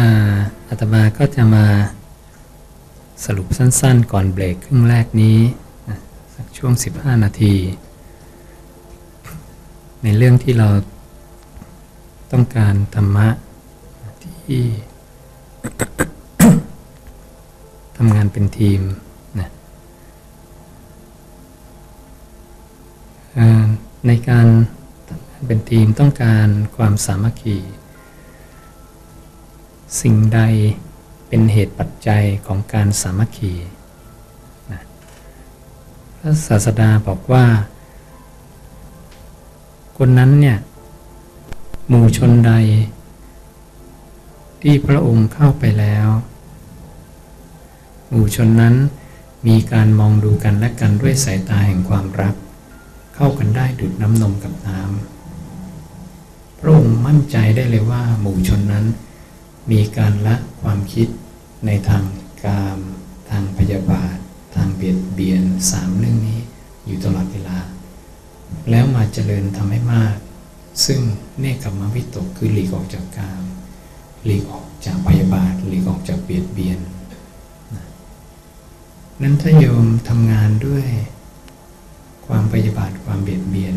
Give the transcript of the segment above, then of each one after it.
อาอาตมาก็จะมาสรุปสั้นๆ ก่อนเบรกครึ่งแรกนี้สักช่วง 15 นาที ในเรื่องที่เราต้องการธรรมะที่ทำงานเป็นทีมนะในการทำงานเป็นทีมต้องการความสามัคคี สิ่งใดเป็นเหตุปัจจัยของการสามัคคีนะพระศาสดาบอกว่า คนนั้นเนี่ยหมู่ชนใด ที่พระองค์เข้าไปแล้ว หมู่ชนนั้นมีการมองดูกันและกันด้วยสายตาแห่งความรัก เข้ากันได้ดุดน้ำนมกับน้ำพระองค์มั่นใจได้เลยว่าหมู่ชนนั้น มีการละความคิดในทางกามทางพยาบาท ทางเบียดเบียนสามเรื่องนี้อยู่ตลอดเวลา แล้วมาเจริญทำให้มาก ซึ่งเนกขมวิตกคือหลีกออกจากกามหลีกออกจากพยาบาทหลีกออกจากเบียดเบียน นั้นถ้าโยมทำงานด้วยความพยาบาทความเบียดเบียน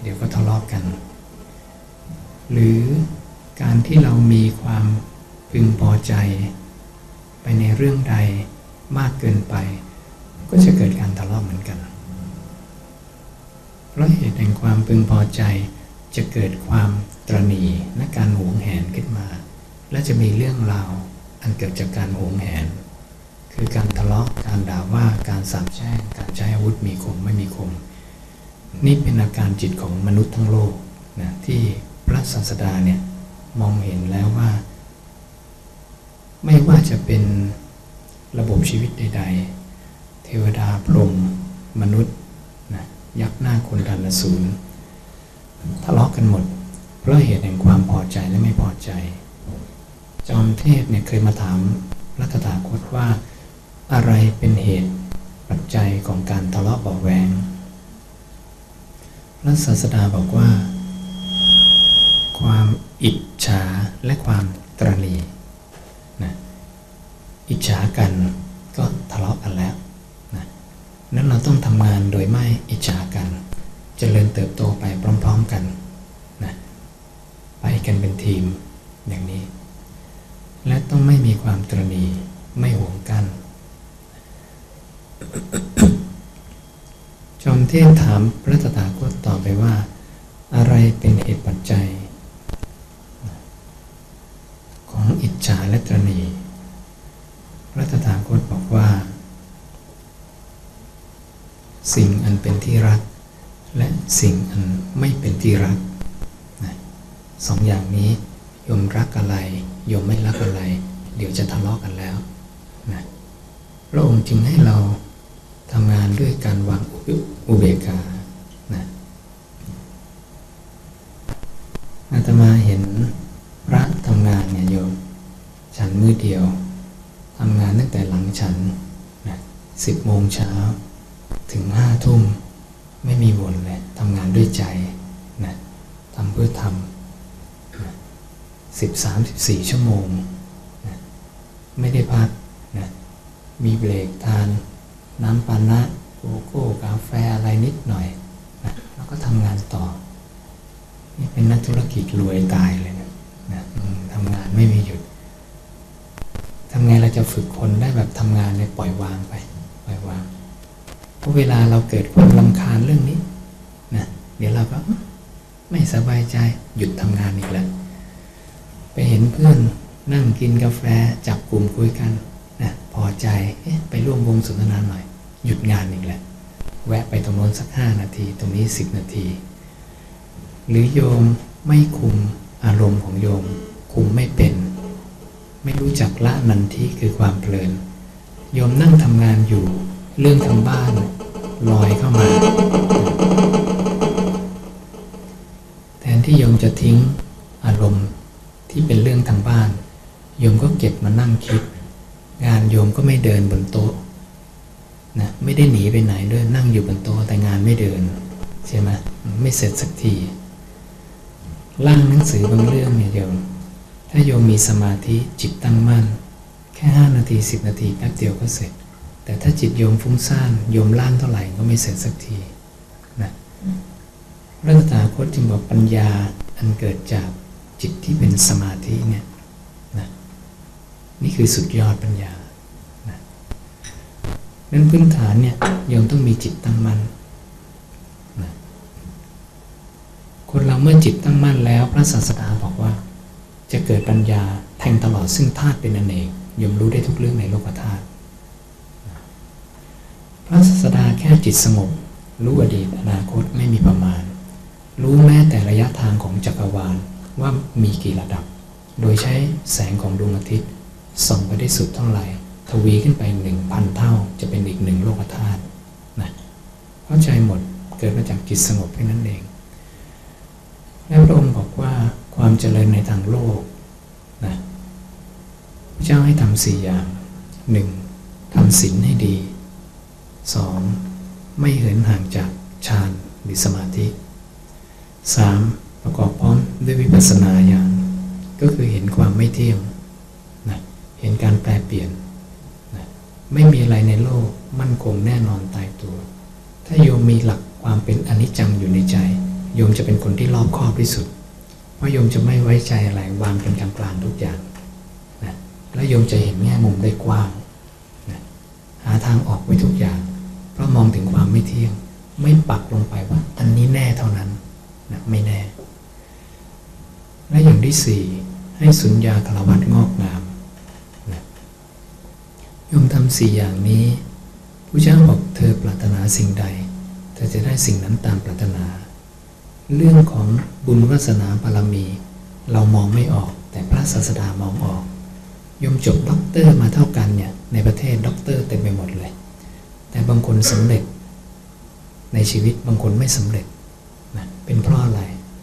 เดี๋ยวก็ทะเลาะกกัน หรือ การที่เรามีความพึงพอใจ ไปในเรื่องใดมากเกินไป ก็จะเกิดการทะเลาะเหมือนกันเพราะเหตุแห่งความพึงพอใจ จะเกิดความตรณีและการหวงแหนขึ้นมา และจะมีเรื่องราวอันเกิดจากการหวงแหน คือการทะเลาะการด่าว่าการสาปแช่งการใช้อาวุธมีคมไม่มีคม นี่เป็นอาการจิตของมนุษย์ทั้งโลกนะที่พระศาสดาเนี่ย มองเห็นแล้วว่า ไม่ว่าจะเป็นระบบชีวิตใด ๆ เทวดาพรหมมนุษย์นะยักษ์หน้าคนดันละศูนย์ทะเลาะกันหมด เพราะเหตุแห่งความพอใจและไม่พอใจ จอมเทพเนี่ยเคยมาถามระตถาคตว่าอะไรเป็นเหตุปัจจัยของการทะเลาะเบาแวงพระศาสดาบอกว่า ความอิจฉาและความตรณีนะอิจฉากันก็ทะเลาะกันแล้วนะนั้นเราต้องทำงานโดยไม่อิจฉากันจเจริญเติบโตไปพร้อมๆกันนะไปกันเป็นทีมอย่างนี้ และต้องไม่มีความตรณีไม่หวงกันจอมเทพถามพระตถาคตต่อไปว่า อะไรเป็นเหตุปัจจัย ของอิจฉาและตรณีพระตถาคตบอกว่า สิ่งอันเป็นที่รัก และสิ่งอันไม่เป็นที่รักนะสองอย่างนี้ยมรักอะไรยมไม่รักอะไร เดี๋ยวจะทะเลาะกันแล้วนะพระองค์จึงให้เราทำงานด้วยการวางอุเบกขานะอาตมาเห็น พระทำงานเนี่ยโยมฉันมือเดียวทำงานตั้งแต่หลังฉันนะสิบโมงเช้าถึงห้าทุ่มไม่มีวนเลยทำงานด้วยใจนะทำเพื่อทำสิบสามสิบสี่ชั่วโมงนะไม่ได้พักนะมีเบรกทาน น้ำปานะโกโก้กาแฟอะไรนิดหน่อยนะแล้วก็ทำงานต่อ นี่เป็นนักธุรกิจรวยตายเลย นะทำงานไม่มีหยุดทำไงเราจะฝึกคนได้แบบทำงานในปล่อยวางไปปล่อยวางเพราะเวลาเราเกิดความลำคาญเรื่องนี้นะเดี๋ยวเราก็ไม่สบายใจหยุดทำงานอีกแล้วไปเห็นเพื่อนนั่งกินกาแฟจับกลุ่มคุยกันนะพอใจไปร่วมวงสนทนาหน่อย หยุดงานอีกแล้วแวะไปตรงโน้นสักห้านาที ตรงนี้สิบนาที หรือโยมไม่คุม อารมณ์ของโยมคุมไม่เป็น ไม่รู้จักละนันทิคือความเพลินโยมนั่งทำงานอยู่เรื่องทางบ้านลอยเข้ามา แทนที่โยมจะทิ้งอารมณ์ที่เป็นเรื่องทางบ้าน โยมก็เก็บมานั่งคิด งานโยมก็ไม่เดินบนโต๊ะนะไม่ได้หนีไปไหนด้วยนั่งอยู่บนโต๊ะแต่งานไม่เดิน ใช่ไหมไม่เสร็จสักที ร่างหนังสือบางเรื่องเนี่ยโยมถ้าโยมมีสมาธิจิตตั้งมั่น แค่ห้านาทีสิบนาทีแป๊บเดียวก็เสร็จ แต่ถ้าจิตโยมฟุ้งซ่านโยมล่างเท่าไหร่ก็ไม่เสร็จสักทีนะพระตถาคตจึงบอกปัญญาอันเกิดจากจิตที่เป็นสมาธิเนี่ยนะนี่คือสุดยอดปัญญานะนั้นพื้นฐานเนี่ยโยมต้องมีจิตตั้งมั่นะ คนเราเมื่อจิตตั้งมั่นแล้ว พระศาสดาบอกว่า จะเกิดปัญญาแทงตลอดซึ่งธาตุเป็นอเนกโยมรู้ได้ทุกเรื่องในโลกธาตุพระศาสดาแค่จิตสงบรู้อดีตอนาคตไม่มีประมาณ รู้แม้แต่ระยะทางของจักรวาลว่ามีกี่ระดับ โดยใช้แสงของดวงอาทิตย์ส่องไปได้สุดเท่าไหร่ ทวีขึ้นไปหนึ่งพันเท่า จะเป็นอีกหนึ่งโลกธาตุนะเข้าใจหมดเกิดมาจากจิตสงบแค่นั้นเอง แล้วพระองค์บอกว่าความเจริญในทางโลกนะพระเจ้าให้ทำสี่อย่างหนึ่งทำศีลให้ดีสองไม่เหินห่างจากฌานหรือสมาธิ 3. ประกอบพร้อมด้วยวิปัสสนาญาณก็คือเห็นความไม่เที่ยงนะเห็นการแปรเปลี่ยนนะไม่มีอะไรในโลกมั่นคงแน่นอนตายตัว ถ้าโยมมีหลักความเป็นอนิจจังอยู่ในใจ โยมจะเป็นคนที่รอบคอบที่สุด เพราะโยมจะไม่ไว้ใจอะไรวางเป็นกลางกลางทุกอย่างนะและโยมจะเห็นแง่มุมได้กว้างนะหาทางออกไว้ทุกอย่าง เพราะมองถึงความไม่เที่ยง ไม่ปักลงไปว่าอันนี้แน่เท่านั้นนะไม่แน่ และอย่างที่สี่ให้สุญญาคารวัตงอกงามนะโยมทำสี่อย่างนี้ผู้เจ้าบอกเธอปรารถนาสิ่งใด เธอจะได้สิ่งนั้นตามปรารถนา เรื่องของบุญวาสนาบารมี เรามองไม่ออก แต่พระศาสดามองออกโยมจบด็อกเตอร์มาเท่ากันเนี่ยในประเทศด็อกเตอร์เต็มไปหมดเลย แต่บางคนสำเร็จ ในชีวิตบางคนไม่สำเร็จนะเป็นเพราะอะไร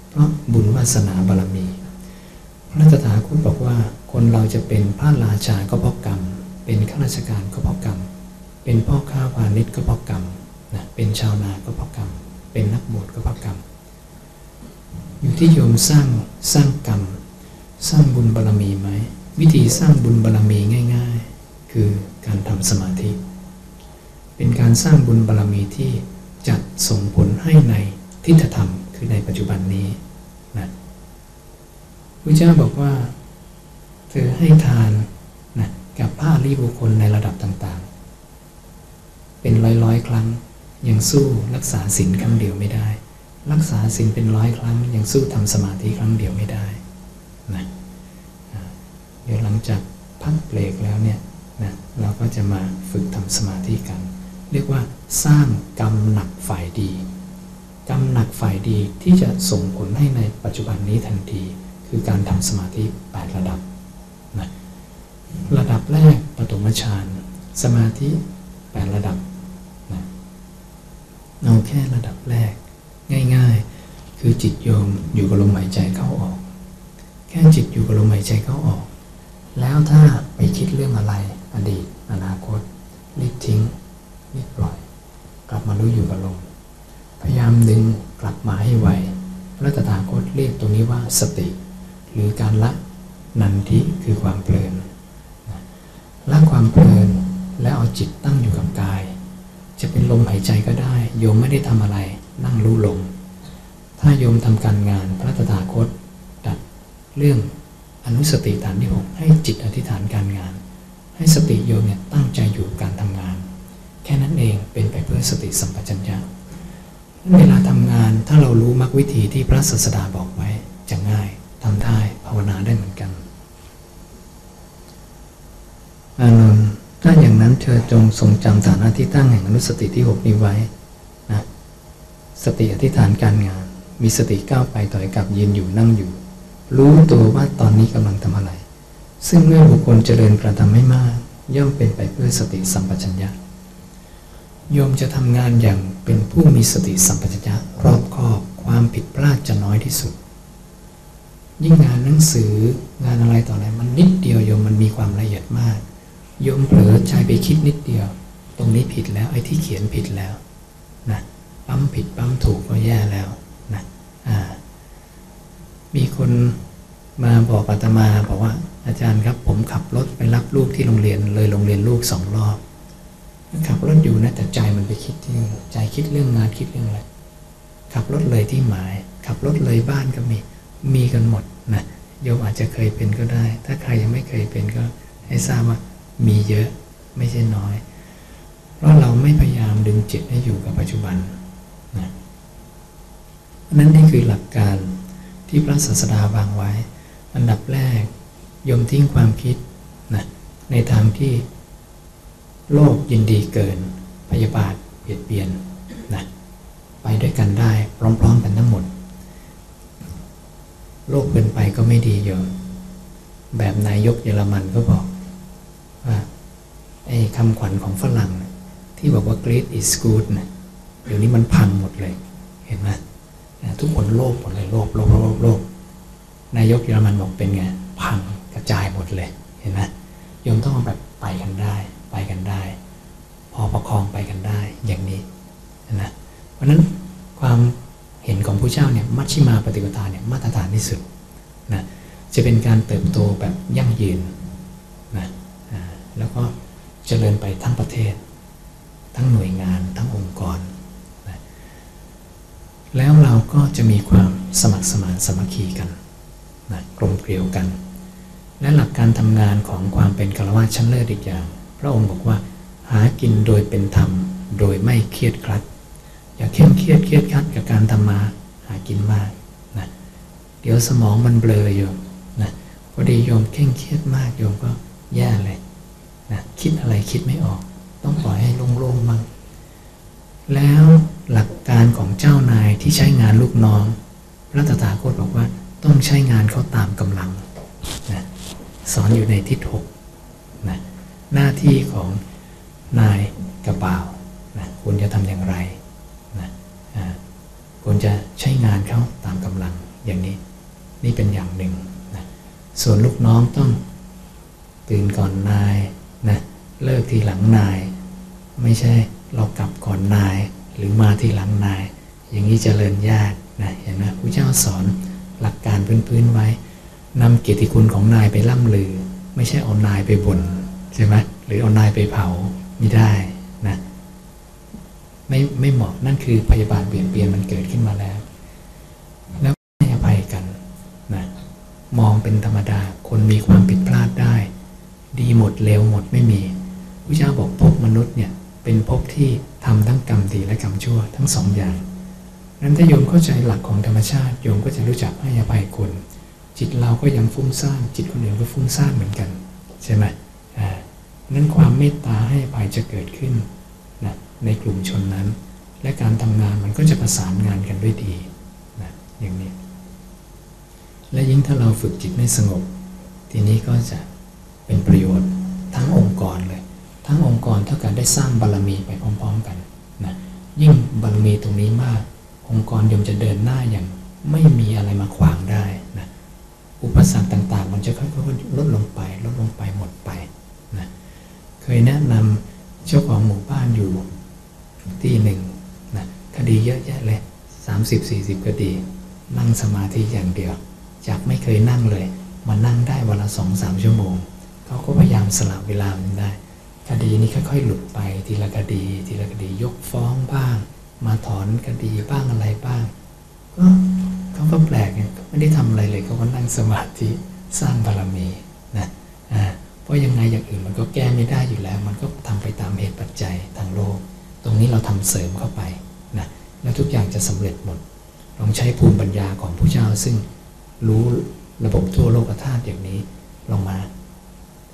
เพราะบุญวาสนาบารมี พระตถาคตบอกว่าคนเราจะเป็นพระราชาก็เพราะกรรม เป็นข้าราชการก็เพราะกรรม เป็นพ่อค้าพาณิชย์ก็เพราะกรรมนะเป็นชาวนาก็เพราะกรรม เป็นนักบวชก็เพราะกรรม อยู่ที่โยมสร้างสร้างกรรม สร้างบุญบารมีไหมวิธีสร้างบุญบารมีง่าย ๆ คือการทำสมาธิ เป็นการสร้างบุญบารมีที่จะส่งผลให้ในทิฏฐธรรมคือในปัจจุบันนี้นะพระเจ้าบอกว่า เธอให้ทานนะกับผ้ารีบุคคลในระดับต่างๆ เป็นร้อยๆ ครั้งยังสู้รักษาศีลครั้งเดียวไม่ได้ รักษาศีลเป็นร้อยครั้ง ยังสู้ทำสมาธิครั้งเดียวไม่ได้นะเดี๋ยวหลังจากพักเบรกแล้วเนี่ยนะเราก็จะมาฝึกทำสมาธิกัน เรียกว่าสร้างกรรมหนักฝ่ายดีกรรมหนักฝ่ายดีที่จะส่งผลให้ในปัจจุบันนี้ทันที คือการทำสมาธิ 8 ระดับนะระดับแรกปฐมฌานสมาธิ 8 ระดับนะเอาแค่ระดับแรก ง่าย ๆ คือจิตโยมอยู่กับลมหายใจเข้าออก แค่จิตอยู่กับลมหายใจเข้าออก แล้วถ้าไปคิดเรื่องอะไร อดีต อนาคต รีบทิ้ง รีบปล่อย กลับมารู้อยู่กับลม พยายามดึงกลับมาให้ไวพระตถาคตเรียกตรงนี้ว่าสติ หรือการละนันทิคือความเพลินละความเพลินแล้วเอาจิตตั้งอยู่กับกาย จะเป็นลมหายใจก็ได้ โยมไม่ได้ทำอะไร นั่งรู้ลม ถ้าโยมทำการงานพระตถาคตตัดเรื่องอนุสติฐานที่หกให้จิตอธิษฐานการงาน ให้สติโยมเนี่ยตั้งใจอยู่การทำงาน แค่นั้นเองเป็นไปเพื่อสติสัมปชัญญะเวลาทำงานถ้าเรารู้มรรควิธีที่พระศาสดาบอกไว้จะง่ายทำได้ภาวนาได้เหมือนกันอานนท์ถ้าอย่างนั้นเธอจงทรงจำฐานะที่ตั้งแห่งอนุสติที่หกนี้ไว้ สติอธิษฐานการงาน มีสติก้าวไปถอยกลับยืนอยู่นั่งอยู่ รู้ตัวว่าตอนนี้กำลังทำอะไร ซึ่งเมื่อบุคคลเจริญกระทำไม่มาก ย่อมเป็นไปเพื่อสติสัมปชัญญะโยมจะทำงานอย่างเป็นผู้มีสติสัมปชัญญะรอบคอบความผิดพลาดจะน้อยที่สุด ยิ่งงานหนังสืองานอะไรต่ออะไรมันนิดเดียวโยมมันมีความละเอียดมากโยมเผลอใจไปคิดนิดเดียว ตรงนี้ผิดแล้วไอ้ที่เขียนผิดแล้วนะ ปั๊มผิดปั๊มถูกก็แย่แล้วนะอ่ามีคนมาบอกอาตมาบอกว่า อาจารย์ครับ ผมขับรถไปรับลูกที่โรงเรียนเลยโรงเรียนลูกสองรอบขับรถอยู่นะแต่ใจมันไปคิดที่ใจคิดเรื่องงานคิดเรื่องอะไรขับรถเลยที่หมาย ขับรถเลยบ้านก็มีมีกันหมดนะโยมอาจจะเคยเป็นก็ได้ ถ้าใครยังไม่เคยเป็นก็ให้ทราบว่ามีเยอะไม่ใช่น้อย เพราะเราไม่พยายามดึงจิตให้อยู่กับปัจจุบัน นั่นนี่คือหลักการที่พระศาสดาวางไว้ อันดับแรกยมทิ้งความคิดนะในทางที่โลกยินดีเกิน พยาบาทเบียดเบียนนะไปด้วยกันได้พร้อมๆกันทั้งหมด โลกเกินไปก็ไม่ดีโยมแบบนายกเยอรมันก็บอกว่าไอ้คำขวัญของฝรั่ง ที่บอกว่า great is good นะเดี๋ยวนี้มันพังหมดเลย เห็นไหม ทุกคนโลภหมดเลยโลภโลภโลภโลภนายกเยอรมันบอกเป็นไง พังกระจายหมดเลยเห็นไหมโยมต้องแบบไปกันได้ ไปกันได้ พอประคองไปกันได้อย่างนี้นะเพราะนั้นความเห็นของผู้เจ้าเนี่ยมัชชิมาปฏิปทาเนี่ยมาตรฐานที่สุดนะจะเป็นการเติบโตแบบยั่งยืนนะแล้วก็เจริญไปทั้งประเทศ ทั้งหน่วยงานทั้งองค์กร แล้วเราก็จะมีความสมัครสมานสมัคคีกันนะกลมเกลียวกัน และหลักการทำงานของความเป็นคารวะชั้นเลิศอีกอย่าง พระองค์บอกว่า หากินโดยเป็นธรรม โดยไม่เครียดครัด อย่าเข้มเครียดเครียดครัดกับการทำมาหากินมากนะเดี๋ยวสมองมันเบลอโยมนะพอดีโยมเคร่งเครียดมากโยมก็แย่เลยนะคิดอะไรคิดไม่ออก ต้องปล่อยให้โล่งๆมั่งแล้ว หลักการของเจ้านายที่ใช้งานลูกน้อง พระตถาคตบอกว่าต้องใช้งานเขาตามกำลังนะสอนอยู่ในทิศหกนะหน้าที่ของนายกระบ่านะคุณจะทำอย่างไรนะคุณจะใช้งานเขาตามกำลังอย่างนี้ นี่เป็นอย่างหนึ่งนะส่วนลูกน้องต้องตื่นก่อนนายนะเลิกทีหลังนาย ไม่ใช่เรากลับก่อนนาย หรือมาที่หลังนาย อย่างนี้จเจริญยากนะเห็นไหมพระเจ้าสอนหลักการพื้นๆไว้นำเกียรติคุณของนายไปล่ำลือ ไม่ใช่เอานายไปบน่นใช่ไหมหรือเอานายไปเผาไม่ได้นะไม่ไม่เหมาะนั่นคือพยาบาลเปลี่ยนเปลี่ยนมันเกิดขึ้นมาแล้ว แล้วให้อภัยกันนะมองเป็นธรรมดาคนมีความผิดพลาดได้ ดีหมดเลวหมดไม่มีพระเจ้าบอกพบมนุษย์เนี่ยเป็นภพที่ ทำทั้งกรรมดีและกรรมชั่วทั้งสองอย่างนั้นถ้าโยมเข้าใจหลักของธรรมชาติโยมก็จะรู้จักให้อภัยคนจิตเราก็ยังฟุ้งซ่านจิตคนอื่นก็ฟุ้งซ่านเหมือนกัน ใช่ไหมอ่านั้นความเมตตาให้อภัยจะเกิดขึ้นนะในกลุ่มชนนั้น และการทำงานมันก็จะประสานงานกันด้วยดีนะอย่างนี้ และยิ่งถ้าเราฝึกจิตไม่สงบ ทีนี้ก็จะเป็นประโยชน์ทั้งองค์กรเลย ทั้งองค์กรเท่ากับได้สร้างบารรมีไปพร้อม ๆ กันนะยิ่งบารรมีตรงนี้มาก องค์กรยมจะเดินหน้าอย่างไม่มีอะไรมาขวางได้นะอุปสรรคต่างๆ มันจะค่อยๆลดลงไป ลดลงไปหมดไปนะเคยแนะนำเจ้าของหมู่บ้านอยู่ที่หนึ่งนะคดีเยอะแยะเลย 30-40 คดี นั่งสมาธิอย่างเดียว จากไม่เคยนั่งเลย มานั่งได้วันละสองสามชั่วโมงเขาก็พยายามสละเวลามันได้ คดีนี้ค่อยๆหลุดไปทีละคดีทีละคดียกฟ้องบ้าง มาถอนคดีบ้างอะไรบ้างก็เขาก็แปลกไงไม่ได้ทำอะไรเลยเขาก็นั่งสมาธิสร้างบารมีนะอ่าเพราะยังไงอย่างอื่นมันก็แก้ไม่ได้อยู่แล้ว มันก็ทำไปตามเหตุปัจจัยทางโลก ตรงนี้เราทำเสริมเข้าไปนะแล้วทุกอย่างจะสำเร็จหมดลองใช้ภูมิปัญญาของผู้เจ้าซึ่งรู้ระบบทั่วโลกธาตุอย่างนี้ลองมา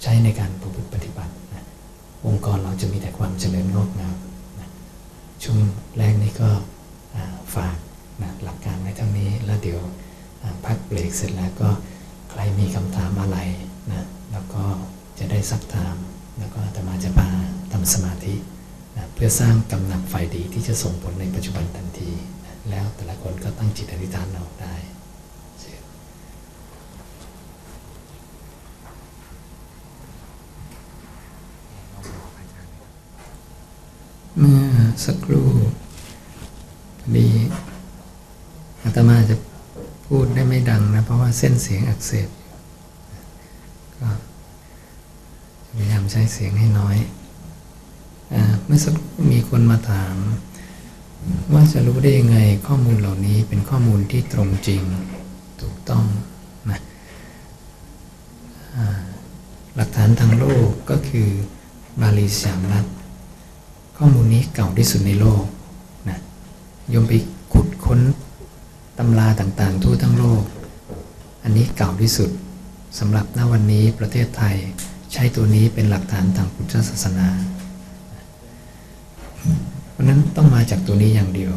ใช้ในการประพฤติปฏิบัติ องค์กรเราจะมีแต่ความเจริญงอกงามนะช่วงแรกนี้ก็ฝากนะหลักการไว้เท่านี้ แล้วเดี๋ยวพักเบรกเสร็จแล้วก็ใครมีคำถามอะไรนะแล้วก็จะได้ซักถาม แล้วก็จะมาจะพาทำสมาธินะเพื่อสร้างกำลังไฟดีที่จะส่งผลในปัจจุบันทันทีนะแล้วแต่ละคนก็ตั้งจิตอธิษฐานเอาได้ เมื่อสักครู่ดีอาตมาจะพูดได้ไม่ดังนะ เพราะว่าเส้นเสียงอักเสบก็พยายามใช้เสียงให้น้อยอเมื่อสักมีคนมาถาม ว่าจะรู้ได้ยังไงข้อมูลเหล่านี้เป็นข้อมูลที่ตรงจริงถูกต้องนะหลักฐานทางโลกก็คือบาลีสามรัฐ ข้อมูลนี้เก่าที่สุดในโลกนะยมไปขุดค้นตำราต่างๆ ทั่วทั้งโลก อันนี้เก่าที่สุดสำหรับณวันนี้ประเทศไทยใช้ตัวนี้เป็นหลักฐานทางพุทธศาสนา เพราะนั้นต้องมาจากตัวนี้อย่างเดียว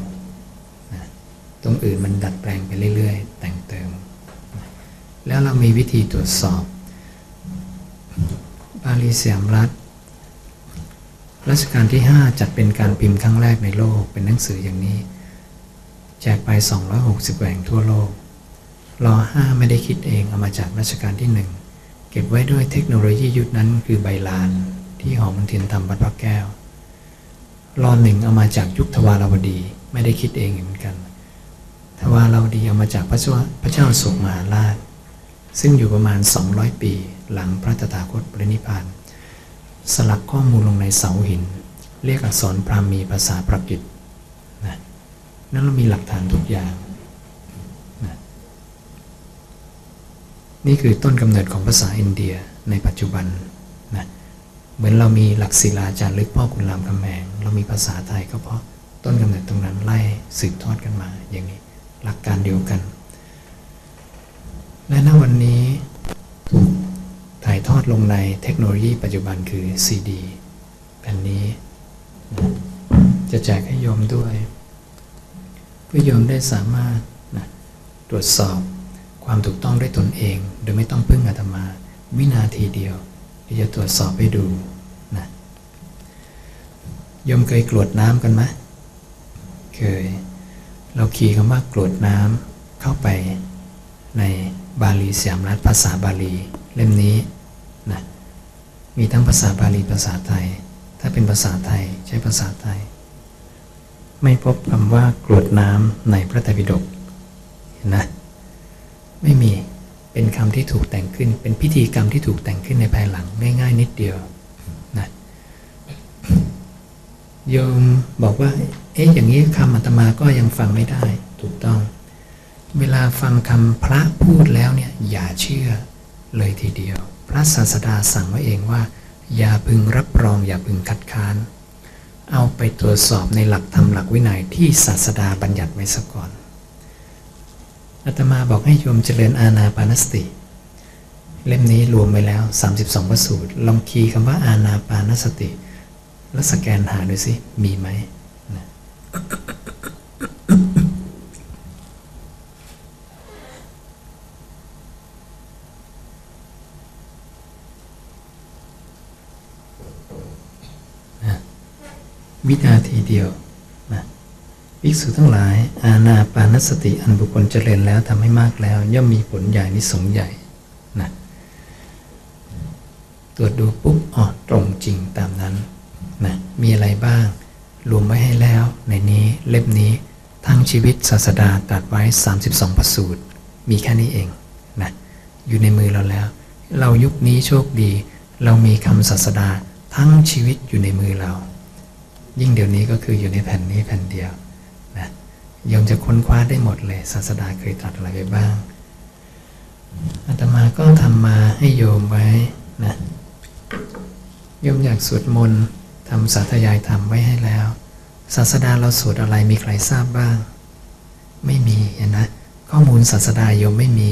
นะตรงอื่นมันดัดแปลงไปเรื่อยๆ แต่งเติม แล้วเรามีวิธีตรวจสอบ บาลีเสียมรัฐ รัชกาลที่ 5 จัดเป็นการพิมพ์ครั้งแรกในโลกเป็นหนังสืออย่างนี้ แจกไป 260แห่งทั่วโลกรอ5ไม่ได้คิดเองเอามาจากรัชกาลที่ 1 เก็บไว้ด้วยเทคโนโลยียุคนั้นคือใบลานที่หอมันเทียนทำวัดพระแก้วรอหนึ่งเอามาจากยุคทวารวดีไม่ได้คิดเองเหมือนกันทวารวดีเอามาจากพระเจ้าพระเจ้าโศกมหาราช ซึ่งอยู่ประมาณ 200 ปี หลังพระตถาคตปรินิพพาน สลักข้อมูลลงในเสาหิน เรียกอักษรพราหมีภาษาปรกิตนะนั่นเรามีหลักฐานทุกอย่างนะนี่คือต้นกำเนิดของภาษาอินเดียในปัจจุบันนะเหมือนเรามีหลักศิลาจารึกพ่อคุณรามคำแหงเรามีภาษาไทยก็เพราะต้นกำเนิดตรงนั้นไล่สืบทอดกันมาอย่างนี้หลักการเดียวกัน และณวันนี้ ถ่ายทอดลงในเทคโนโลยีปัจจุบันคือ CD แผ่นนี้ จะแจกให้โยมด้วยเพื่อโยมได้สามารถนะตรวจสอบความถูกต้องด้วยตนเอง โดยไม่ต้องพึ่งอาตมา วินาทีเดียวที่จะตรวจสอบให้ดูนะโยมเคยกรวดน้ำกันไหมเคย เราคีย์คำว่ากรวดน้ำเข้าไปในบาลีสยามรัฐภาษาบาลี เล่มนี้ มีทั้งภาษาบาลีภาษาไทย ถ้าเป็นภาษาไทยใช้ภาษาไทย ไม่พบคำว่ากรวดน้ำในพระไตรปิฎกเห็นนะไม่มีเป็นคำที่ถูกแต่งขึ้น เป็นพิธีกรรมที่ถูกแต่งขึ้นในภายหลังง่ายๆนิดเดียวนะโยมบอกว่า เอ๊ะอย่างนี้คำอาตมาก็ยังฟังไม่ได้ ถูกต้อง เวลาฟังคำพระพูดแล้วเนี่ยอย่าเชื่อเลยทีเดียว ระศาสดาสั่งไว้เองว่า อย่าพึงรับรองอย่าพึงคัดค้าน เอาไปตรวจสอบในหลักธรรมหลักวินัยที่ศาสดาบัญญัติไว้ซะก่อนอาตมาบอกให้โยมเจริญอาณาปานสติ เล่มนี้รวมไว้แล้ว 32พระสูตร ลองคีย์คำว่าอาณาปานสติ แล้วสแกนหาดูสิ มีไหมนะ วินาทีเดียวนะภิกษุทั้งหลาย อาณาปานสติอันบุคคลเจริญแล้วทำให้มากแล้ว ย่อมมีผลใหญ่นิสงใหญ่นะตรวจดูปุ๊บอ๋อตรงจริงตามนั้นนะมีอะไรบ้าง รวมไว้ให้แล้ว ในนี้เล่มนี้ทั้งชีวิตศาสดาตัดไว้ 32 ประสูตร มีแค่นี้เองนะอยู่ในมือเราแล้ว เรายุคนี้โชคดี เรามีคำศาสดาทั้งชีวิตอยู่ในมือเรา ยิ่งเดี๋ยวนี้ก็คืออยู่ในแผ่นนี้แผ่นเดียวนะโยมจะค้นคว้าได้หมดเลยศาสดาเคยตรัสอะไรไปบ้างอาตมาก็ทำมาให้โยมไว้นะโยมอยากสวดมนต์ทำสาธยายธรรมไว้ให้แล้ว ศาสดาเราสวดอะไรมีใครทราบบ้าง ไม่มีนะข้อมูลศาสดาโยมไม่มี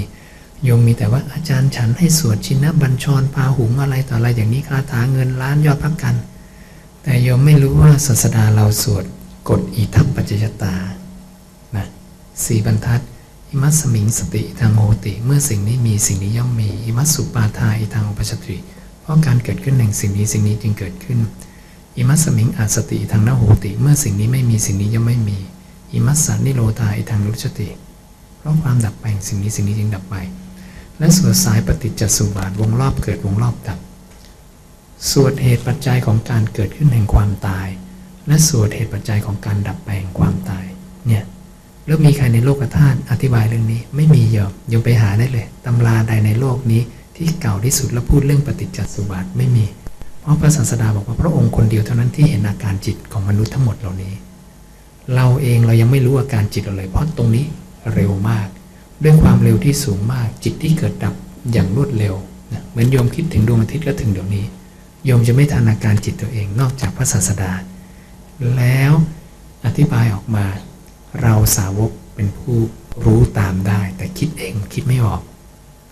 โยมมีแต่ว่าอาจารย์ฉันให้สวดชินบัญชรพาหุงอะไรต่ออะไรอย่างนี้คาถาเงินล้านยอดพักกัน แต่โยมไม่รู้ว่าศาสดาเราสวดกฎอิทัปปัจจยตานะสี่บรรทัดอิมัสสมิงสติ อิทังโหติ เมื่อสิ่งนี้มีสิ่งนี้ย่อมมีอิมัสสุปปาทาอิทังอุปปัชชติเพราะการเกิดขึ้นแห่งสิ่งนี้สิ่งนี้จึงเกิดขึ้นอิมัสสมิง อสติ อิทังนโหติ เมื่อสิ่งนี้ไม่มีสิ่งนี้ย่อมไม่มีอิมัสสะ นิโรธาอิทัง นิรุชฌติ เพราะความดับไปสิ่งนี้สิ่งนี้จึงดับไป และสวดสายปฏิจจสมุปบาทวงรอบเกิดวงรอบดับ สวดเหตุปัจจัยของการเกิดขึ้นแห่งความตาย และสวดเหตุปัจจัยของการดับไปแห่งความตายเนี่ยแล้วมีใครในโลกธาตุอธิบายเรื่องนี้ ไม่มีโยมโยมไปหาได้เลยตำราใดในโลกนี้ที่เก่าที่สุดแล้วพูดเรื่องปฏิจจสุบาทไม่มี เพราะพระศาสดาบอกว่าพระองค์คนเดียวเท่านั้นที่เห็นอาการจิตของมนุษย์ทั้งหมดเหล่านี้ เราเองเรายังไม่รู้อาการจิตเราเลย เพราะตรงนี้เร็วมาก ด้วยความเร็วที่สูงมากจิตที่เกิดดับอย่างรวดเร็วนะเหมือนโยมคิดถึงดวงอาทิตย์แล้วถึงเดี๋ยวนี้ โยมจะไม่ทันอาการจิตตัวเองนอกจากพระศาสดา แล้วอธิบายออกมา เราสาวกเป็นผู้รู้ตามได้ แต่คิดเองคิดไม่ออก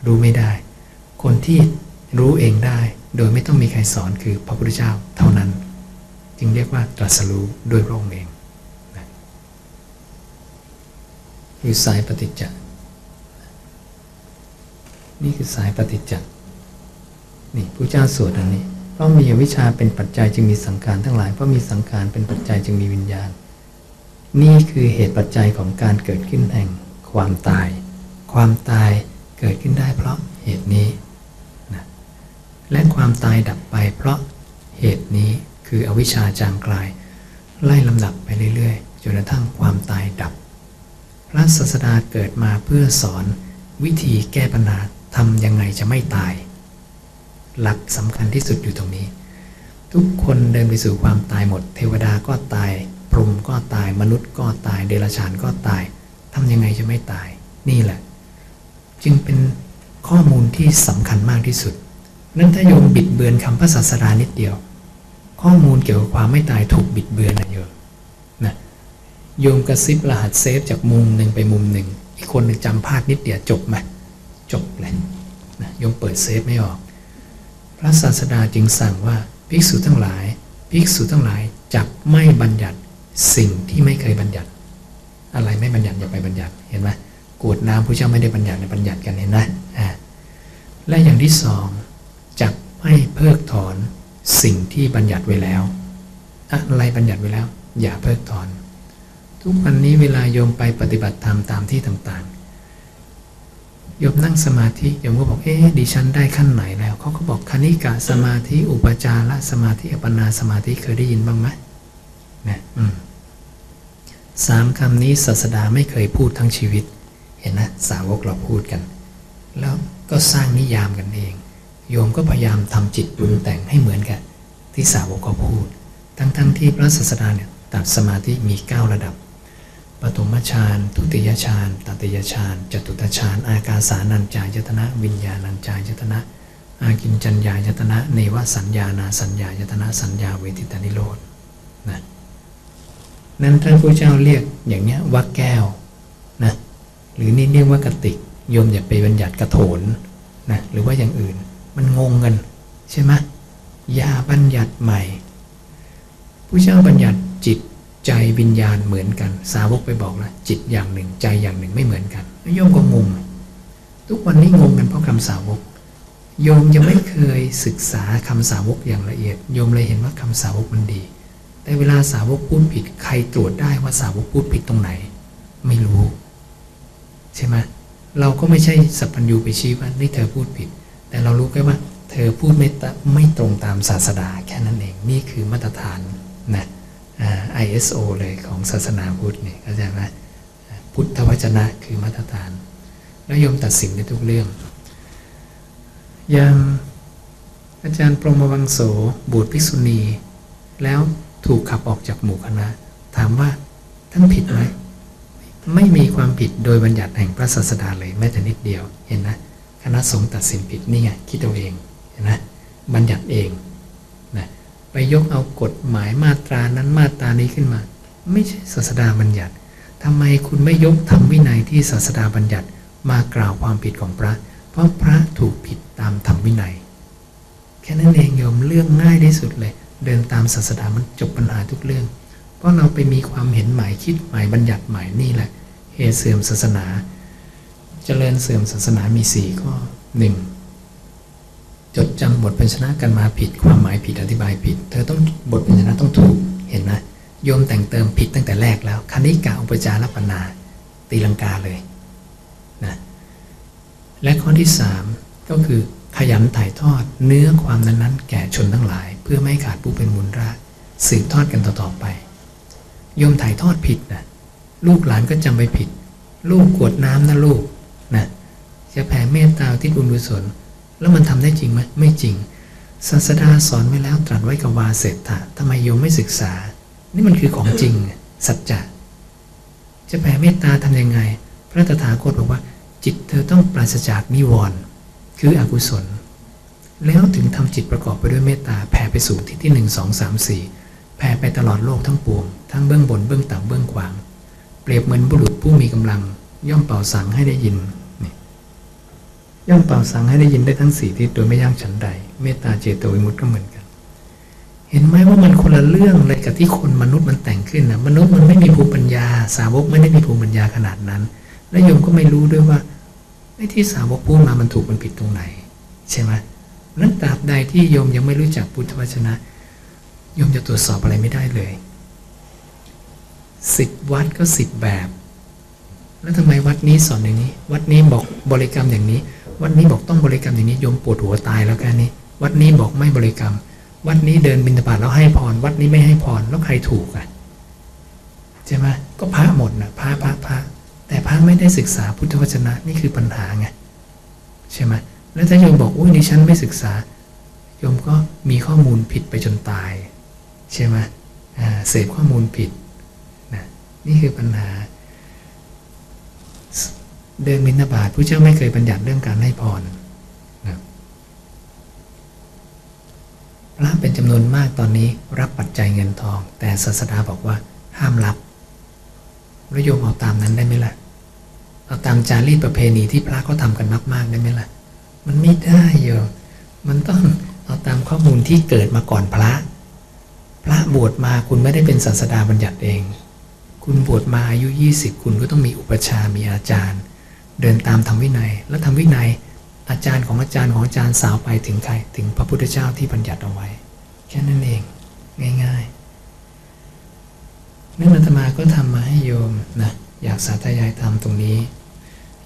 รู้ไม่ได้ คนที่รู้เองได้ โดยไม่ต้องมีใครสอนคือพระพุทธเจ้าเท่านั้น จึงเรียกว่าตรัสรู้ด้วยพระองค์เองนะคือสายปฏิจจนี่คือสายปฏิจจนี่พระเจ้าสวดอันนี้ เพราะมีอวิชชาเป็นปัจจัยจึงมีสังขารทั้งหลาย เพราะมีสังขารเป็นปัจจัยจึงมีวิญญาณ นี่คือเหตุปัจจัยของการเกิดขึ้นแห่งความตาย ความตายเกิดขึ้นได้เพราะเหตุนี้นะและความตายดับไปเพราะเหตุนี้คืออวิชชาจางกลาย ไล่ลำดับไปเรื่อยๆจนกระทั่งความตายดับ พระศาสดาเกิดมาเพื่อสอนวิธีแก้ปัญหาทำยังไงจะไม่ตาย หลักสำคัญที่สุดอยู่ตรงนี้ ทุกคนเดินไปสู่ความตายหมด เทวดาก็ตาย พรหมก็ตาย มนุษย์ก็ตาย เดรัจฉานก็ตายทำยังไงจะไม่ตาย นี่แหละ จึงเป็นข้อมูลที่สำคัญมากที่สุด นั้นถ้าโยมบิดเบือนคำพระศาสดานิดเดียว ข้อมูลเกี่ยวกับความไม่ตายถูกบิดเบือนนะโยมนะโยมกระซิบรหัสเซฟจากมุมหนึ่งไปมุมหนึ่ง อีกคนนึงจำพลาดนิดเดียวจบไหมจบเลยนะโยมเปิดเซฟไม่ออก พระศาสดาจึงสั่งว่าภิกษุทั้งหลายภิกษุทั้งหลายจับไม่บัญญัติสิ่งที่ไม่เคยบัญญัติ อะไรไม่บัญญัติอย่าไปบัญญัติเห็นไหมกวดน้ำพระเจ้าไม่ได้บัญญัติในบัญญัติกันเห็นไหมอ่าและอย่างที่สองจับไม่เพิกถอนสิ่งที่บัญญัติไว้แล้ว อะไรบัญญัติไว้แล้ว อย่าเพิกถอน ทุกวันนี้เวลาโยมไปปฏิบัติธรรมตามที่ต่างๆ โยมนั่งสมาธิโยมก็บอกเอ๊ะดิฉันได้ขั้นไหนแล้วเขาก็บอกคณิกะสมาธิอุปจารสมาธิอัปนาสมาธิเคยได้ยินบ้างไหมนะอืมสามคำนี้ศาสดาไม่เคยพูดทั้งชีวิต เห็นนะสาวกเราพูดกัน แล้วก็สร้างนิยามกันเอง โยมก็พยายามทำจิตปรุงแต่งให้เหมือนกันที่สาวกเขาพูด ทั้งๆทที่พระศาสดาเนี่ยตัดสมาธิมี 9 ระดับ ปฐมฌานทุติยฌานตติยฌานจตุตฌานอากาสานัญจายตนะ วิญญาณัญจายตนะอากินจัญญายตนะเนวสัญญานาสัญญายตนะสัญญาเวทิตานิโรธนะนั้นท่านพระเจ้าเรียกอย่างเนี้ยว่าแก้วนะหรือนี่เรียกว่ากระติกโยมอย่าไปบัญญัติกระโถนนะหรือว่าอย่างอื่นมันงงกันใช่ไหมยาบัญญัติใหม่ ผู้เจ้าบัญญัติจิต ใจวิญญาณเหมือนกัน สาวกไปบอกนะจิตอย่างหนึ่ง ใจอย่างหนึ่งไม่เหมือนกันโยมก็งงทุกวันนี้งงกันเพราะคำสาวก โยมยังไม่เคยศึกษาคำสาวกอย่างละเอียด โยมเลยเห็นว่าคำสาวกมันดี แต่เวลาสาวกพูดผิด ใครตรวจได้ว่าสาวกพูดผิดตรงไหน ไม่รู้ ใช่ไหมเราก็ไม่ใช่สัพพัญญูไปชี้ว่านี่เธอพูดผิด แต่เรารู้แค่ว่า เธอพูดไม่ไม่ตรงตามศาสดาแค่นั้นเองนี่คือมาตรฐานนะ ISO เลยของศาสนาพุทธนี่เข้าใจไหมพุทธวจนะคือมาตรฐานแล้วยมตัดสินในทุกเรื่อง อย่างอาจารย์ปรมวังโสบูตรภิกษุณี แล้วถูกขับออกจากหมู่คณะ ถามว่าท่านผิดไหมไม่มีความผิดโดยบัญญัติแห่งพระศาสดาเลยแม้แต่นิดเดียวเห็นนะคณะสงฆ์ตัดสินผิดนี่ไงคิดเอาเองเห็นนะบัญญัติเอง ไปยกเอากฎหมายมาตรานั้นมาตรานี้ขึ้นมา ไม่ใช่ศาสดาบัญญัติทำไมคุณไม่ยกธรรมวินัยที่ศาสดาบัญญัติมากล่าวความผิดของพระ เพราะพระถูกผิดตามธรรมวินัย แค่นั้นเองโยมเรื่องง่ายที่สุดเลย เดินตามศาสดามันจบปัญหาทุกเรื่อง เพราะเราไปมีความเห็นหมายคิดหมายบัญญัติหมายนี่แหละเหตุเสื่อมศาสนา เจริญเสื่อมศาสนามีสี่ข้อหนึ่ง จดจำบทพันชนะกันมาผิด ความหมายผิดอธิบายผิด เธอต้องบทพันชนะต้องถูกเห็นไหมโยมแต่งเติมผิดตั้งแต่แรกแล้วคณิกาอุปจารปนาตีลังกาเลยนะและข้อที่สามก็คือขยันถ่ายทอดเนื้อความนั้นๆ แก่ชนทั้งหลาย เพื่อไม่ขาดผู้เป็นมูลรากสืบทอดกันต่อๆไปโยมถ่ายทอดผิดนะลูกหลานก็จำไปผิด ลูกกวดน้ำนะลูกนะจะแผ่เมตตาที่บุญกุศล แล้วมันทำได้จริงไหมไม่จริง ศาสดาสอนไว้แล้วตรัสไว้กับวาเสถะทำไมโยมไม่ศึกษา นี่มันคือของจริง สัจจะจะแผ่เมตตาทำยังไง พระตถาคตบอกว่า จิตเธอต้องปราศจากนิวรณ์คืออกุศล แล้วถึงทำจิตประกอบไปด้วยเมตตาแผ่ไปสู่ที่ที่หนึ่งสองสามสี่แผ่ไปตลอดโลกทั้งปวง ทั้งเบื้องบนเบื้องต่ำเบื้องขวาง เปรียบเหมือนบุรุษผู้มีกำลัง ย่อมเป่าสังให้ได้ยิน ย่อมเป่าสังให้ได้ยินได้ทั้งสี่ทิศโดยไม่ย่ากฉันใด เมตตาเจโตวิมุตต์ก็เหมือนกัน เห็นไหมว่ามันคนละเรื่องเลยกับที่คนมนุษย์มันแต่งขึ้นนะมนุษย์มันไม่มีภูมิปัญญา สาวกไม่ได้มีภูมิปัญญาขนาดนั้น และโยมก็ไม่รู้ด้วยว่าไอ้ที่สาวกพูดมามันถูกมันผิดตรงไหน ใช่ไหมนั้นตราบใดที่โยมยังไม่รู้จักพุทธวจนะโยมจะตรวจสอบอะไรไม่ได้เลยสิบวัดก็สิบแบบ แล้วทำไมวัดนี้สอนอย่างนี้ วัดนี้บอกบริกรรมอย่างนี้ วัดนี้บอกต้องบริกรรมอย่างนี้โยมปวดหัวตายแล้วแค่นี้ วัดนี้บอกไม่บริกรรม วัดนี้เดินบิณฑบาตแล้วให้พร วัดนี้ไม่ให้พรแล้วใครถูกอะใช่ไหมก็พระหมดนะพระพระพระแต่พระไม่ได้ศึกษาพุทธวจนะนี่คือปัญหาไงใช่ไหมแล้วถ้าโยมบอกอุ้ยดิฉันไม่ศึกษาโยมก็มีข้อมูลผิดไปจนตาย ใช่ไหมเสพข้อมูลผิดนะนี่คือปัญหา เดินมินาบาตผู้เจ้าไม่เคยบัญญัติเรื่องการให้พรนะพระเป็นจำนวนมากตอนนี้รับปัจจัยเงินทอง แต่ศาสดาบอกว่าห้ามรับแล้วโยมเอาตามนั้นได้ไหมล่ะ เอาตามจารีตประเพณีที่พระเขาทำกันมาก ๆ ได้ไหมล่ะ มันไม่ได้โยมมันต้องเอาตามข้อมูลที่เกิดมาก่อนพระ พระบวชมาคุณไม่ได้เป็นศาสดาบัญญัติเอง คุณบวชมาอายุ 20 คุณก็ต้องมีอุปชามีอาจารย์ เดินตามธรรมวินัย แล้วธรรมวินัย อาจารย์ของอาจารย์ของอาจารย์สาวไปถึงใครถึงพระพุทธเจ้าที่บัญญัติเอาไว้ แค่นั้นเองง่ายๆนั่นอาตมาก็ทำมาให้โยมนะอยากสาธยายธรรมตรงนี้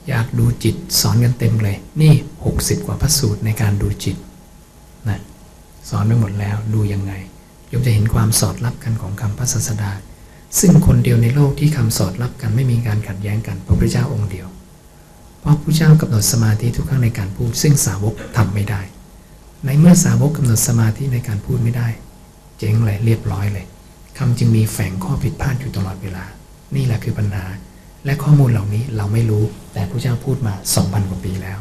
อยากดูจิตสอนกันเต็มเลย นี่ 60 กว่าพระสูตรในการดูจิตนะสอนไปหมดแล้วดูยังไงโยมจะเห็นความสอดรับกันของคำพระศาสดาซึ่งคนเดียวในโลกที่คำสอดรับกันไม่มีการขัดแย้งกันพระพุทธเจ้าองค์เดียว เพราะพระเจ้ากำหนดสมาธิทุกครั้งในการพูด ซึ่งสาวกทำไม่ได้ ในเมื่อสาวกกำหนดสมาธิในการพูดไม่ได้ เจ๊งเลยเรียบร้อยเลยคำจึงมีแฝงข้อผิดพลาดอยู่ตลอดเวลา นี่แหละคือปัญหา และข้อมูลเหล่านี้เราไม่รู้แต่พระเจ้าพูดมา2,000กว่าปีแล้ว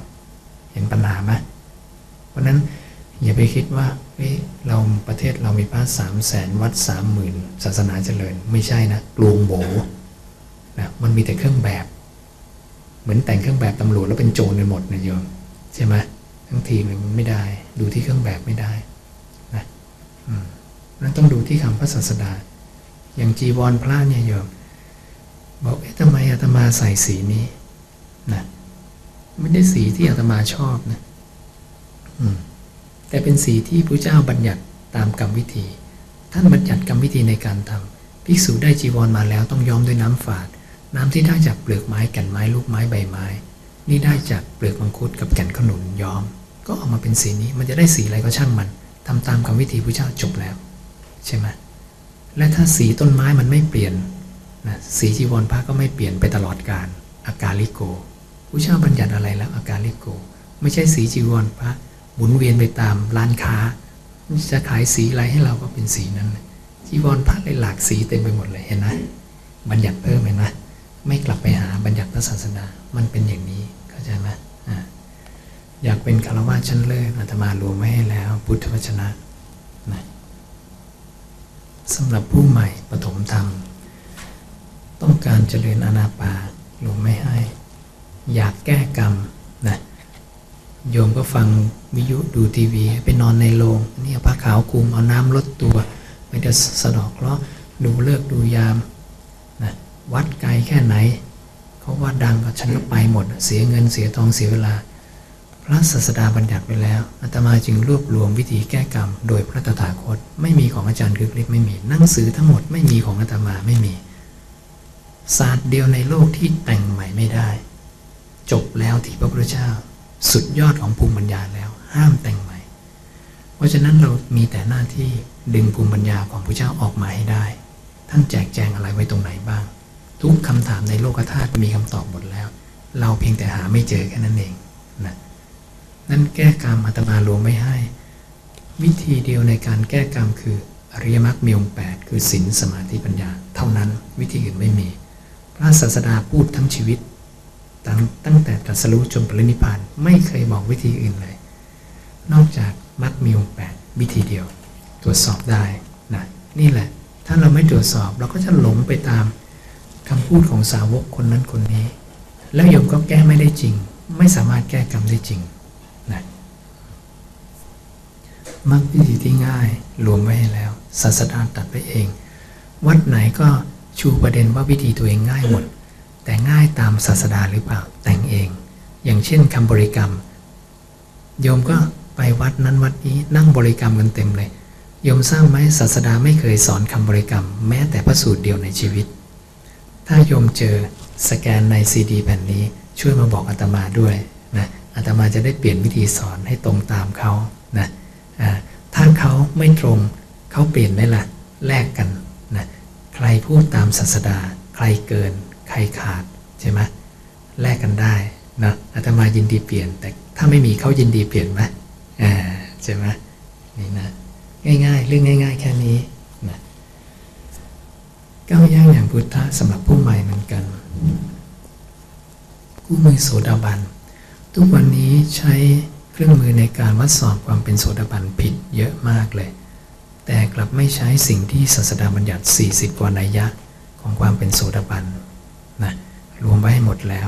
เห็นปัญหาไหมเพราะนั้นอย่าไปคิดว่าเฮ้ยเราประเทศเรามีพระสามแสนวัดสามหมื่นศาสนาเจริญ ไม่ใช่นะกลวงโบนะมันมีแต่เครื่องแบบ เหมือนแต่งเครื่องแบบตำรวจแล้วเป็นโจรกันหมดนะโยมใช่ไหมทั้งทีมันไม่ได้ ดูที่เครื่องแบบไม่ได้นะนั้นต้องดูที่คำพระศาสดา อย่างจีวรพระเนี่ยโยม บอกเอ๊ะทำไมอาตมาใส่สีนี้นะไม่ได้สีที่อาตมาชอบนะอืมแต่เป็นสีที่พระเจ้าบัญญัติตามกรรมวิธี ท่านบัญญัติกรรมวิธีในการทำภิกษุได้จีวรมาแล้วต้องย้อมด้วยน้ำฝาด น้ำที่ได้จากเปลือกไม้แก่นไม้ลูกไม้ใบไม้ นี่ได้จากเปลือกมังคุดกับแก่นขนุนย้อม ก็ออกมาเป็นสีนี้มันจะได้สีอะไรก็ช่างมันทำตามกรรมวิธีพระเจ้าจบแล้ว ใช่ไหมและถ้าสีต้นไม้มันไม่เปลี่ยนนะสีจีวรพระก็ไม่เปลี่ยนไปตลอดกาลอากาลิโกพระเจ้าบัญญัติอะไรแล้วอากาลิโก ไม่ใช่สีจีวรพระหมุนเวียนไปตามร้านค้า จะขายสีอะไรให้เราก็เป็นสีนั้นจีวรพระเลยหลากสีเต็มไปหมดเลยเห็นไหมบัญญัติเพิ่มเห็นไหม ไม่กลับไปหาบัญญัติพระศาสนามันเป็นอย่างนี้เข้าใจไหมอยากเป็นคารวะชั้นเลิศอาตมารวมไม่ให้แล้ว พุทธวจนะนะสำหรับผู้ใหม่ปฐมธรรม ต้องการเจริญอนาปารวมไม่ให้ อยากแก้กรรมนะโยมก็ฟังวิยุดูทีวี ไปนอนในโรงนี่เอาผ้าขาวคุมเอาน้ำลดตัว ไม่ได้สะดอกเคราะห์ดูเลิกดูยาม วัดไกลแค่ไหนเขาว่าดังก็ฉันก็ไปหมด เสียเงินเสียทองเสียเวลา พระศาสดาบัญญัติไปแล้วอาตมาจึงรวบรวมวิธีแก้กรรม โดยพระตถาคต ไม่มีของอาจารย์คึกฤทธิ์ไม่มีหนังสือทั้งหมดไม่มีของอาตมาไม่มีศาสตร์เดียวในโลกที่แต่งใหม่ไม่ได้ จบแล้วที่พระพุทธเจ้า สุดยอดของภูมิปัญญาแล้ว ห้ามแต่งใหม่ เพราะฉะนั้นเรามีแต่หน้าที่ดึงภูมิปัญญาของพระเจ้าออกมาให้ได้ ท่านแจกแจงอะไรไว้ตรงไหนบ้าง ทุกคำถามในโลกธาตุมีคำตอบหมดแล้ว เราเพียงแต่หาไม่เจอแค่นั้นเองนะนั่นแก้กรรมอาตมารวมไม่ให้ วิธีเดียวในการแก้กรรมคืออริยมรรคมีองค์แปดคือศีลสมาธิปัญญา เท่านั้นวิธีอื่นไม่มี พระศาสดาพูดทั้งชีวิตตั้งตั้งแต่ตรัสรู้จนปรินิพานไม่เคยบอกวิธีอื่นเลย นอกจากมรรคมีองค์แปดวิธีเดียว ตรวจสอบได้นะนี่แหละ ถ้าเราไม่ตรวจสอบเราก็จะหลงไปตาม คำพูดของสาวกคนนั้นคนนี้ แล้วโยมก็แก้ไม่ได้จริง ไม่สามารถแก้กรรมได้จริงนะมักวิธีที่ง่ายรวมไว้ให้แล้วศาสดาตัดไปเอง วัดไหนก็ชูประเด็นว่าวิธีตัวเองง่ายหมด แต่ง่ายตามศาสดาหรือเปล่าแต่งเอง อย่างเช่นคำบริกรรม โยมก็ไปวัดนั้นวัดนี้นั่งบริกรรมกันเต็มเลยโยมสร้างไหมศาสดาไม่เคยสอนคำบริกรรม แม้แต่พระสูตรเดียวในชีวิต ถ้าโยมเจอสแกนในซีดีแผ่นนี้ช่วยมาบอกอาตมาด้วยนะอาตมาจะได้เปลี่ยนวิธีสอนให้ตรงตามเขานะถ้าเขาไม่ตรงเขาเปลี่ยนไหมล่ะแลกกันนะใครพูดตามศาสดา ใครเกิน ใครขาดใช่ไหมแลกกันได้นะอาตมายินดีเปลี่ยน แต่ถ้าไม่มีเขายินดีเปลี่ยนไหมอ่าใช่ไหมนี่นะง่าย ๆ เรื่องง่าย ๆ แค่นี้ ก้าวย่างอย่างพุทธะสำหรับผู้ใหม่เหมือนกันกู้มือโสดาบัน ทุกวันนี้ใช้เครื่องมือในการวัดสอบความเป็นโสดาบันผิดเยอะมากเลย แต่กลับไม่ใช้สิ่งที่ศาสดาบัญญัติ 40 กว่านัยยะของความเป็นโสดาบันนะรวมไว้ให้หมดแล้ว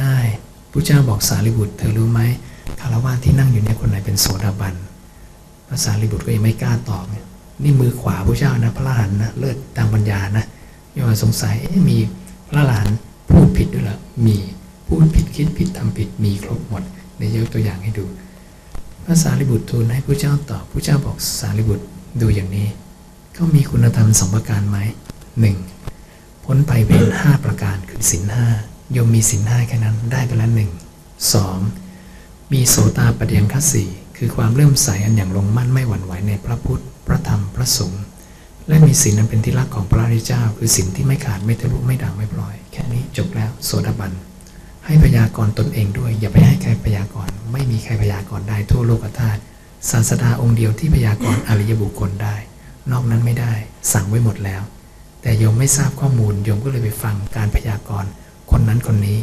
ง่ายๆพระเจ้าบอกสารีบุตรเธอรู้ไหมคารวะที่นั่งอยู่เนี่ยคนไหนเป็นโสดาบันภาษาลิบุตรก็ยังไม่กล้าตอบ นี่มือขวาพระเจ้านะ พระหลานนะเลิศตามปัญญานะอย่ามสงสัยมีพระหลานพูดผิดด้วยหรอมีพูดผิดคิดผิดทำผิดมีครบหมดเดี๋ยวยกตัวอย่างให้ดูพระสารีบุตรทูลให้พระเจ้าตอบพระเจ้าบอกสารีบุตรดูอย่างนี้เขามีคุณธรรมสองประการไหมหนึ่งพ้นไปเป็นห้าประการคือสินห้ายมมีสินห้าแค่นั้นได้ไปแล้วหนึ่งสองมีโสตาปเดียงคัสสีคือความเริ่มใสอันอย่างลงมั่นไม่หวั่นไหวในพระพุทธ พระธรรมพระสงฆ์และมีศีลนั้นเป็นที่รักของพระริเจ้า คือศีลที่ไม่ขาดไม่ทะลุไม่ด่างไม่ปล่อย แค่นี้จบแล้วโสดาบัน ให้พยากรตนเองด้วย อย่าไปให้ใครพยากรไม่มีใครพยากรได้ทั่วโลกธาตุศาสดาองค์เดียวที่พยากรอริยบุคคลได้ นอกนั้นไม่ได้ สั่งไว้หมดแล้ว แต่โยมไม่ทราบข้อมูลโยมก็เลยไปฟังการพยากรคนนั้นคนนี้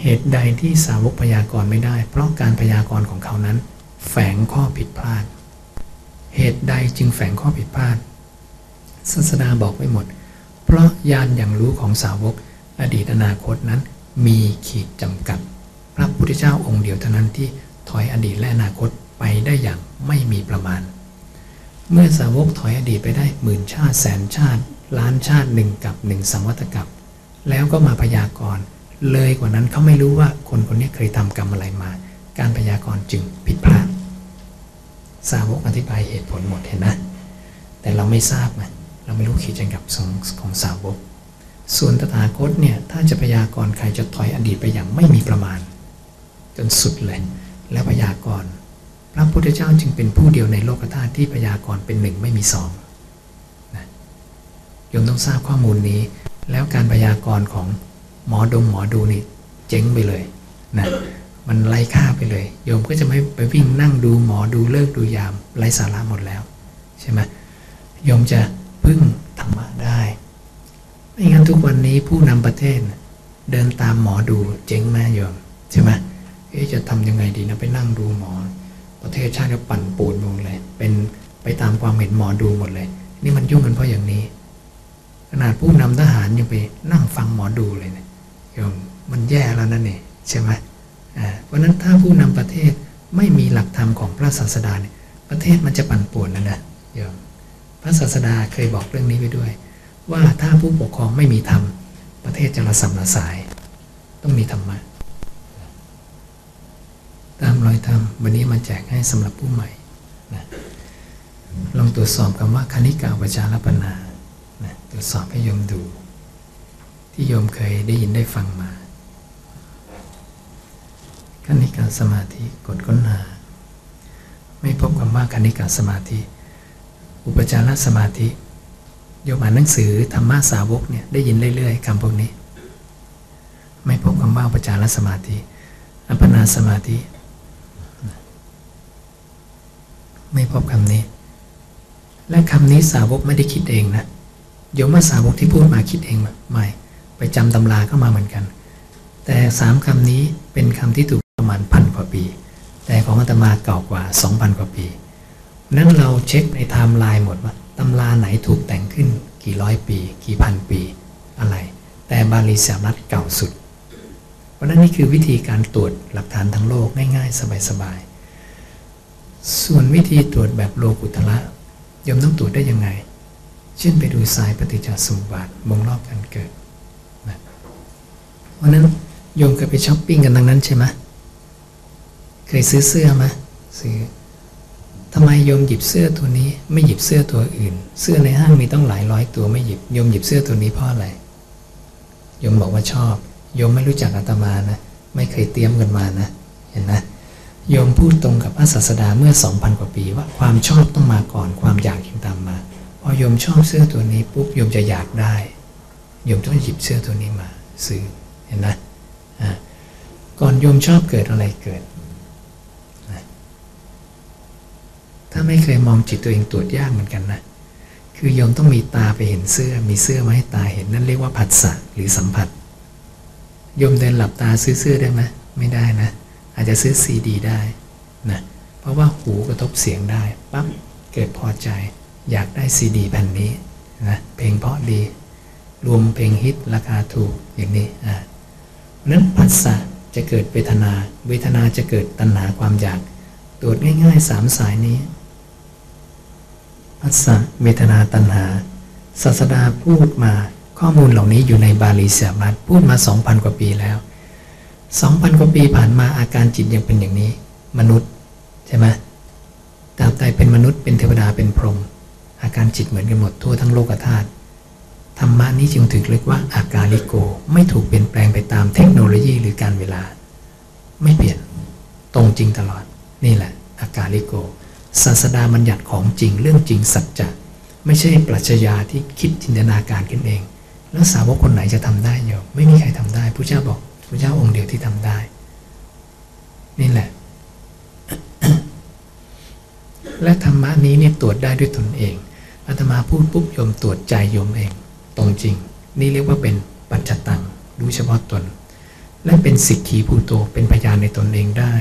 เหตุใดที่สาวกพยากรไม่ได้ เพราะการพยากรของเขานั้น แฝงข้อผิดพลาด เหตุใดจึงแฝงข้อผิดพลาดศาสดาบอกไว้หมด เพราะญาณอย่างรู้ของสาวก อดีตอนาคตนั้น มีขีดจำกัด พระพุทธเจ้าองค์เดียวเท่านั้นที่ถอยอดีตและอนาคตไปได้อย่างไม่มีประมาณ เมื่อสาวกถอยอดีตไปได้หมื่นชาติแสนชาติ ล้านชาติหนึ่งกับหนึ่งสังวัตกับแล้วก็มาพยากรณ์เลยกว่านั้นเขาไม่รู้ว่าคนคนนี้เคยทำกรรมอะไรมา การพยากรณ์จึงผิดพลาด สาวกอธิบายเหตุผลหมดเห็นนะแต่เราไม่ทราบไงเราไม่รู้ขีดจำกัดของสาวก ส่วนตถาคตเนี่ยถ้าจะพยากรณ์ใครจะถอยอดีตไปอย่างไม่มีประมาณ จนสุดเลย และพยากรณ์พระพุทธเจ้าจึงเป็นผู้เดียวในโลกธาตุที่พยากรณ์เป็นหนึ่งไม่มีสองนะโยมต้องทราบข้อมูลนี้ แล้วการพยากรณ์ของหมอดงหมอดูนี่เจ๊งไปเลยนะ มันไร้ค่าไปเลย โยมก็จะไม่ไปวิ่งนั่งดูหมอดูเลิกดูยามไร้สาระหมดแล้วใช่ไหมโยมจะพึ่งธรรมะได้ไม่งั้นทุกวันนี้ผู้นำประเทศเดินตามหมอดูเจ๊งแม่โยมใช่ไหมจะทำยังไงดีนะไปนั่งดูหมอ ประเทศชาติก็ปั่นปูนหมดเลย เป็นไปตามความเห็นหมอดูหมดเลย นี่มันยุ่งกันเพราะอย่างนี้ ขนาดผู้นำทหารยังไปนั่งฟังหมอดูเลยนะโยมมันแย่แล้วนั่นเองใช่ไหม เพราะนั้นถ้าผู้นำประเทศไม่มีหลักธรรมของพระศาสดาเนี่ยประเทศมันจะปั่นป่วนนะนะโยมพระศาสดาเคยบอกเรื่องนี้ไปด้วย ว่าถ้าผู้ปกครองไม่มีธรรมประเทศจะระสำระสาย ต้องมีธรรมะตามรอยธรรมวันนี้มาแจกให้สำหรับผู้ใหม่นะลองตรวจสอบคำว่าคณิกาปจารปนานะตรวจสอบให้โยมดู ที่โยมเคยได้ยินได้ฟังมา คณิกาสมาธิกดค้นหา ไม่พบคำว่าคณิกาสมาธิ อุปจารสมาธิโยมอ่านหนังสือธรรมะสาวกเนี่ยได้ยินเรื่อยๆคำพวกนี้ ไม่พบคำว่าปัจจารสมาธิ อัปปนาสมาธิ ไม่พบคำนี้ และคำนี้สาวกไม่ได้คิดเองนะโยมว่าสาวกที่พูดมาคิดเองไม่ไปจำตำราเข้ามาเหมือนกัน แต่สามคำนี้เป็นคำที่ถูก ประมาณพันกว่าปี แต่ของอาตมาเก่ากว่า 2,000 กว่าปีนั้นเราเช็คในไทม์ไลน์หมดว่าตำราไหนถูกแต่งขึ้นกี่ร้อยปี กี่พันปีอะไร แต่บาลีสามรัฐเก่าสุด เพราะนั้นนี่คือวิธีการตรวจหลักฐานทั้งโลกง่าย ๆ สบายๆ ส่วนวิธีตรวจแบบโลกุตละยมต้องตรวจได้ยังไง เช่นไปดูสายปฏิจจสมุปบาทวงรอบการเกิดนะเพราะนั้นโยมเคยไปช้อปปิ้งกันทั้งนั้นใช่ไหม เคยซื้อเสื้อไหมซื้อทำไมโยมหยิบเสื้อตัวนี้ ไม่หยิบเสื้อตัวอื่น เสื้อในห้างมีต้องหลายร้อยตัวไม่หยิบโยมหยิบเสื้อตัวนี้เพราะอะไรโยมบอกว่าชอบโยมไม่รู้จักอาตมานะ ไม่เคยเตรียมกันมานะเห็นนะโยมพูดตรงกับพระศาสดาเมื่อ 2,000 กว่าปีว่าความชอบต้องมาก่อนความอยากจึงตามมา พอโยมชอบเสื้อตัวนี้ปุ๊บโยมจะอยากได้โยมต้องหยิบเสื้อตัวนี้มาซื้อเห็นนะก่อนโยมชอบเกิดอะไรเกิด ถ้าไม่เคยมองจิตตัวเองตรวจยากเหมือนกันนะ คือโยมต้องมีตาไปเห็นเสื้อ มีเสื้อมาให้ตาเห็นนั่นเรียกว่าผัสสะหรือสัมผัส โยมเดินหลับตาซื้อเสื้อได้ไหมไม่ได้นะ อาจจะซื้อซีดีได้นะ เพราะว่าหูกระทบเสียงได้ ปั๊บ เกิดพอใจ อยากได้ซีดีแผ่นนี้นะ เพลงเพราะดี รวมเพลงฮิตราคาถูกอย่างนี้อ่านั้นผัสสะจะเกิดเวทนา เวทนาจะเกิดตัณหาความอยาก ตรวจง่ายๆสามสายนี้ สสะเวทนาตัณหาศาสดาพูดมาข้อมูลเหล่านี้อยู่ในบาลีเสียบัตพูดมา 2,000 กว่าปีแล้ว 2,000 กว่าปีผ่านมาอาการจิตยังเป็นอย่างนี้ มนุษย์ใช่ไหมตราบใดเป็นมนุษย์เป็นเทวดาเป็นพรหมอาการจิตเหมือนกันหมดทั่วทั้งโลกธาตุธรรมะนี้จึงถึงเรียกว่าอาการลิโก ไม่ถูกเปลี่ยนแปลงไปตามเทคโนโลยีหรือการเวลา ไม่เปลี่ยนตรงจริงตลอดนี่แหละอาการลิโก ศาสดาบัญญัติของจริงเรื่องจริงสัจจะไม่ใช่ปรัชญาที่คิดจินตนาการขึ้นเอง แล้วสาวกคนไหนจะทำได้โยมไม่มีใครทำได้พระเจ้าบอกพระเจ้าองค์เดียวที่ทำได้ นี่แหละ และธรรมะนี้เนี่ยตรวจได้ด้วยตนเองอาตมาพูดปุ๊บโยมตรวจใจโยมเอง ตรงจริง นี่เรียกว่าเป็นปัจจตังรู้เฉพาะตน และเป็นสิกขีภูโตเป็นพยานในตนเองได้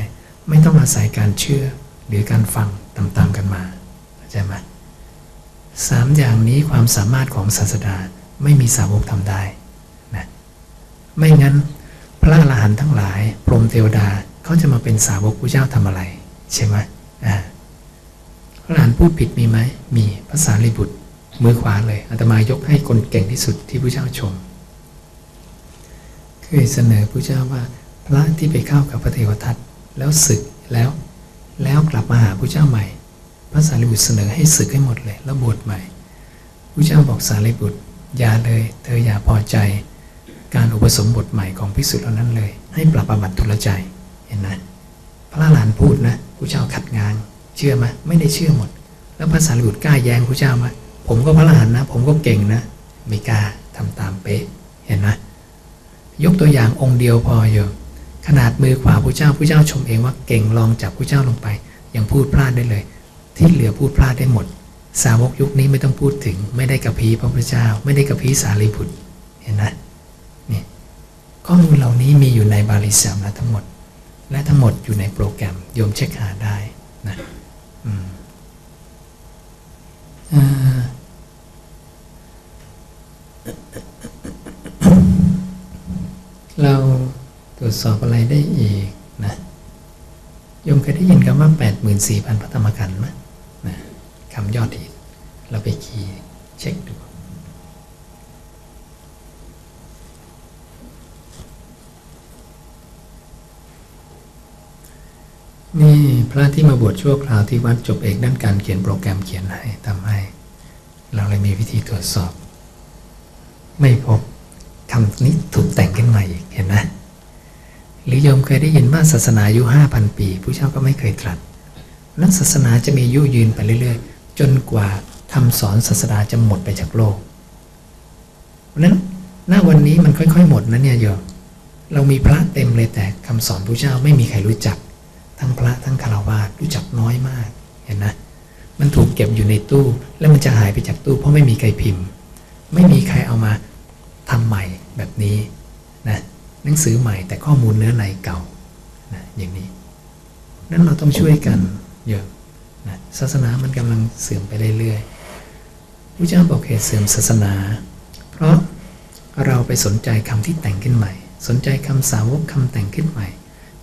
ไม่ต้องอาศัยการเชื่อหรือการฟัง ตามๆกันมาเข้าใจไหมสามอย่างนี้ความสามารถของศาสดาไม่มีสาวกทำได้นะไม่งั้นพระอรหันต์ทั้งหลาย พรหมเทวดาเขาจะมาเป็นสาวกพระเจ้าทำอะไร ใช่ไหมอ่าพระอรหันต์พูดผิดมีไหมมีภาษาลิบุตรมือขวาเลยอาตมายกให้คนเก่งที่สุดที่พระเจ้าชมเคยเสนอพระเจ้าว่าพระที่ไปเข้ากับพระเทวทัตแล้วศึกแล้ว แล้วกลับมาหาพระเจ้าใหม่ พระสารีบุตรเสนอให้ศึกให้หมดเลยแล้วบวชใหม่พระเจ้าบอกสารีบุตรอย่าเลย เธออย่าพอใจการอุปสมบทใหม่ของพิสุทธิ์เหล่านั้นเลย ให้ปรับอาบัติทุลใจเห็นไหมพระหลานพูดนะพระเจ้าขัดงาน เชื่อไหมไม่ได้เชื่อหมด แล้วพระสารีบุตรกล้าแย้งพระเจ้าไหมผมก็พระหลานนะ ผมก็เก่งนะไม่กล้าทำตามเป๊ะเห็นไหมยกตัวอย่างองค์เดียวพอเยอะ ขนาดมือขวาพระเจ้าพระเจ้าชมเองว่าเก่งลองจับพระเจ้าลงไป ยังพูดพลาดได้เลย ที่เหลือพูดพลาดได้หมด สาวกยุคนี้ไม่ต้องพูดถึง ไม่ได้กระพีพระพุทธเจ้า ไม่ได้กระพีสารีบุตรเห็นไหมนี่ข้อมูลเหล่านี้มีอยู่ในบาลีสามนะทั้งหมด และทั้งหมดอยู่ในโปรแกรมโยมเช็คหาได้นะเรา รวจสอบอะไรได้อีกนะโยมเคยได้ยินคำว่าแปดหมื่นสี่พันพระธรรมขันธ์ไหมนะคำยอดฮิตเราไปคีย์เช็คดูนี่พระที่มาบวชชั่วคราวที่วัดจบเอกด้านการเขียนโปรแกรมเขียนให้ทำให้ เราเลยมีวิธีตรวจสอบ ไม่พบคำนี้ถูกแต่งขึ้นมาอีกเห็นไหม หรือโยมเคยได้ยินว่าศาสนาอายุห้าพันปี ผู้เจ้าก็ไม่เคยตรัสนั้นศาสนาจะมีอายุยืนไปเรื่อยๆ จนกว่าคำสอนศาสนาจะหมดไปจากโลกราะนั้นหน้าวันนี้มันค่อยๆ หมดนะเนี่ยโยมเรามีพระเต็มเลยแต่คำสอนพระเจ้าไม่มีใครรู้จัก ทั้งพระทั้งคารวะรู้จักน้อยมากเห็นนะมันถูกเก็บอยู่ในตู้ แล้วมันจะหายไปจากตู้เพราะไม่มีใครพิมพ์ ไม่มีใครเอามาทำใหม่แบบนี้นะ หนังสือใหม่แต่ข้อมูลเนื้อในเก่านะอย่างนี้นั้นเราต้องช่วยกันเยอะนะศาสนามันกำลังเสื่อมไปเรื่อยๆพระเจ้าบอกเหตุเสื่อมศาสนา เพราะเราไปสนใจคำที่แต่งขึ้นใหม่ สนใจคำสาวกคำแต่งขึ้นใหม่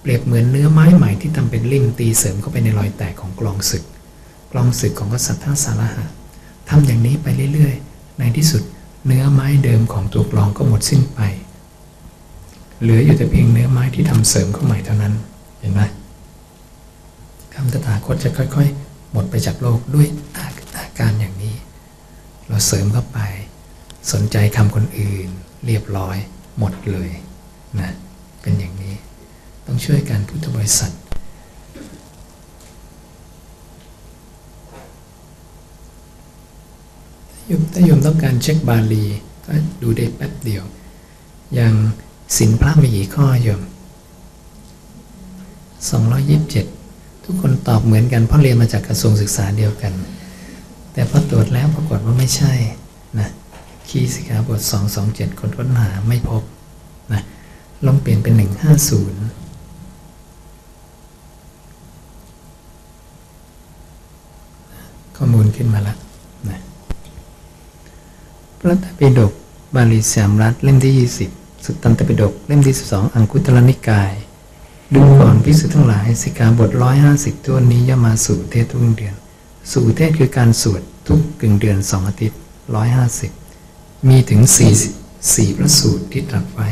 เปรียบเหมือนเนื้อไม้ใหม่ที่ทำเป็นลิ่มตีเสริมเข้าไปในรอยแตกของกลองศึก กลองศึกของกษัตริย์ท่าสารหะทำอย่างนี้ไปเรื่อยๆ ในที่สุดเนื้อไม้เดิมของตัวกลองก็หมดสิ้นไป เหลืออยู่แต่เพียงเนื้อไม้ที่ทำเสริมเข้าใหม่เท่านั้น เห็นไหมคำตถาคตจะค่อย ๆ หมดไปจากโลกด้วยอาการอย่างนี้ เราเสริมเข้าไป สนใจคำคนอื่น เรียบร้อยหมดเลยนะเป็นอย่างนี้ ต้องช่วยกันพุทธบริษัทถ้าโยมต้องการเช็คบาลีก็ดูได้แป๊บเดียว อย่าง สินพระมีกี่ข้อโยม227 ทุกคนตอบเหมือนกันเพราะเรียนมาจากกระทรวงศึกษาเดียวกัน แต่พอตรวจแล้วปรากฏว่าไม่ใช่นะคีย์สิกขาบท 227 คนค้นหาไม่พบนะลองเปลี่ยนเป็น 150ข้อมูลขึ้นมาแล้วนะพระตปิฎกบาลีสามรัฐเล่มที่ 20 สุตตันตปิฎกเล่มที่12อังคุตรนิกายดูก่อนพิสุทั้งหลายสิกขาบท150ตัวนี้ย่อมาสู่เทศทุกเดือน สู่เทศคือการสวดทุกกึ่งเดือนสองอาทิตย์150มีถึง4 4พระสูตรที่ตรัสไว้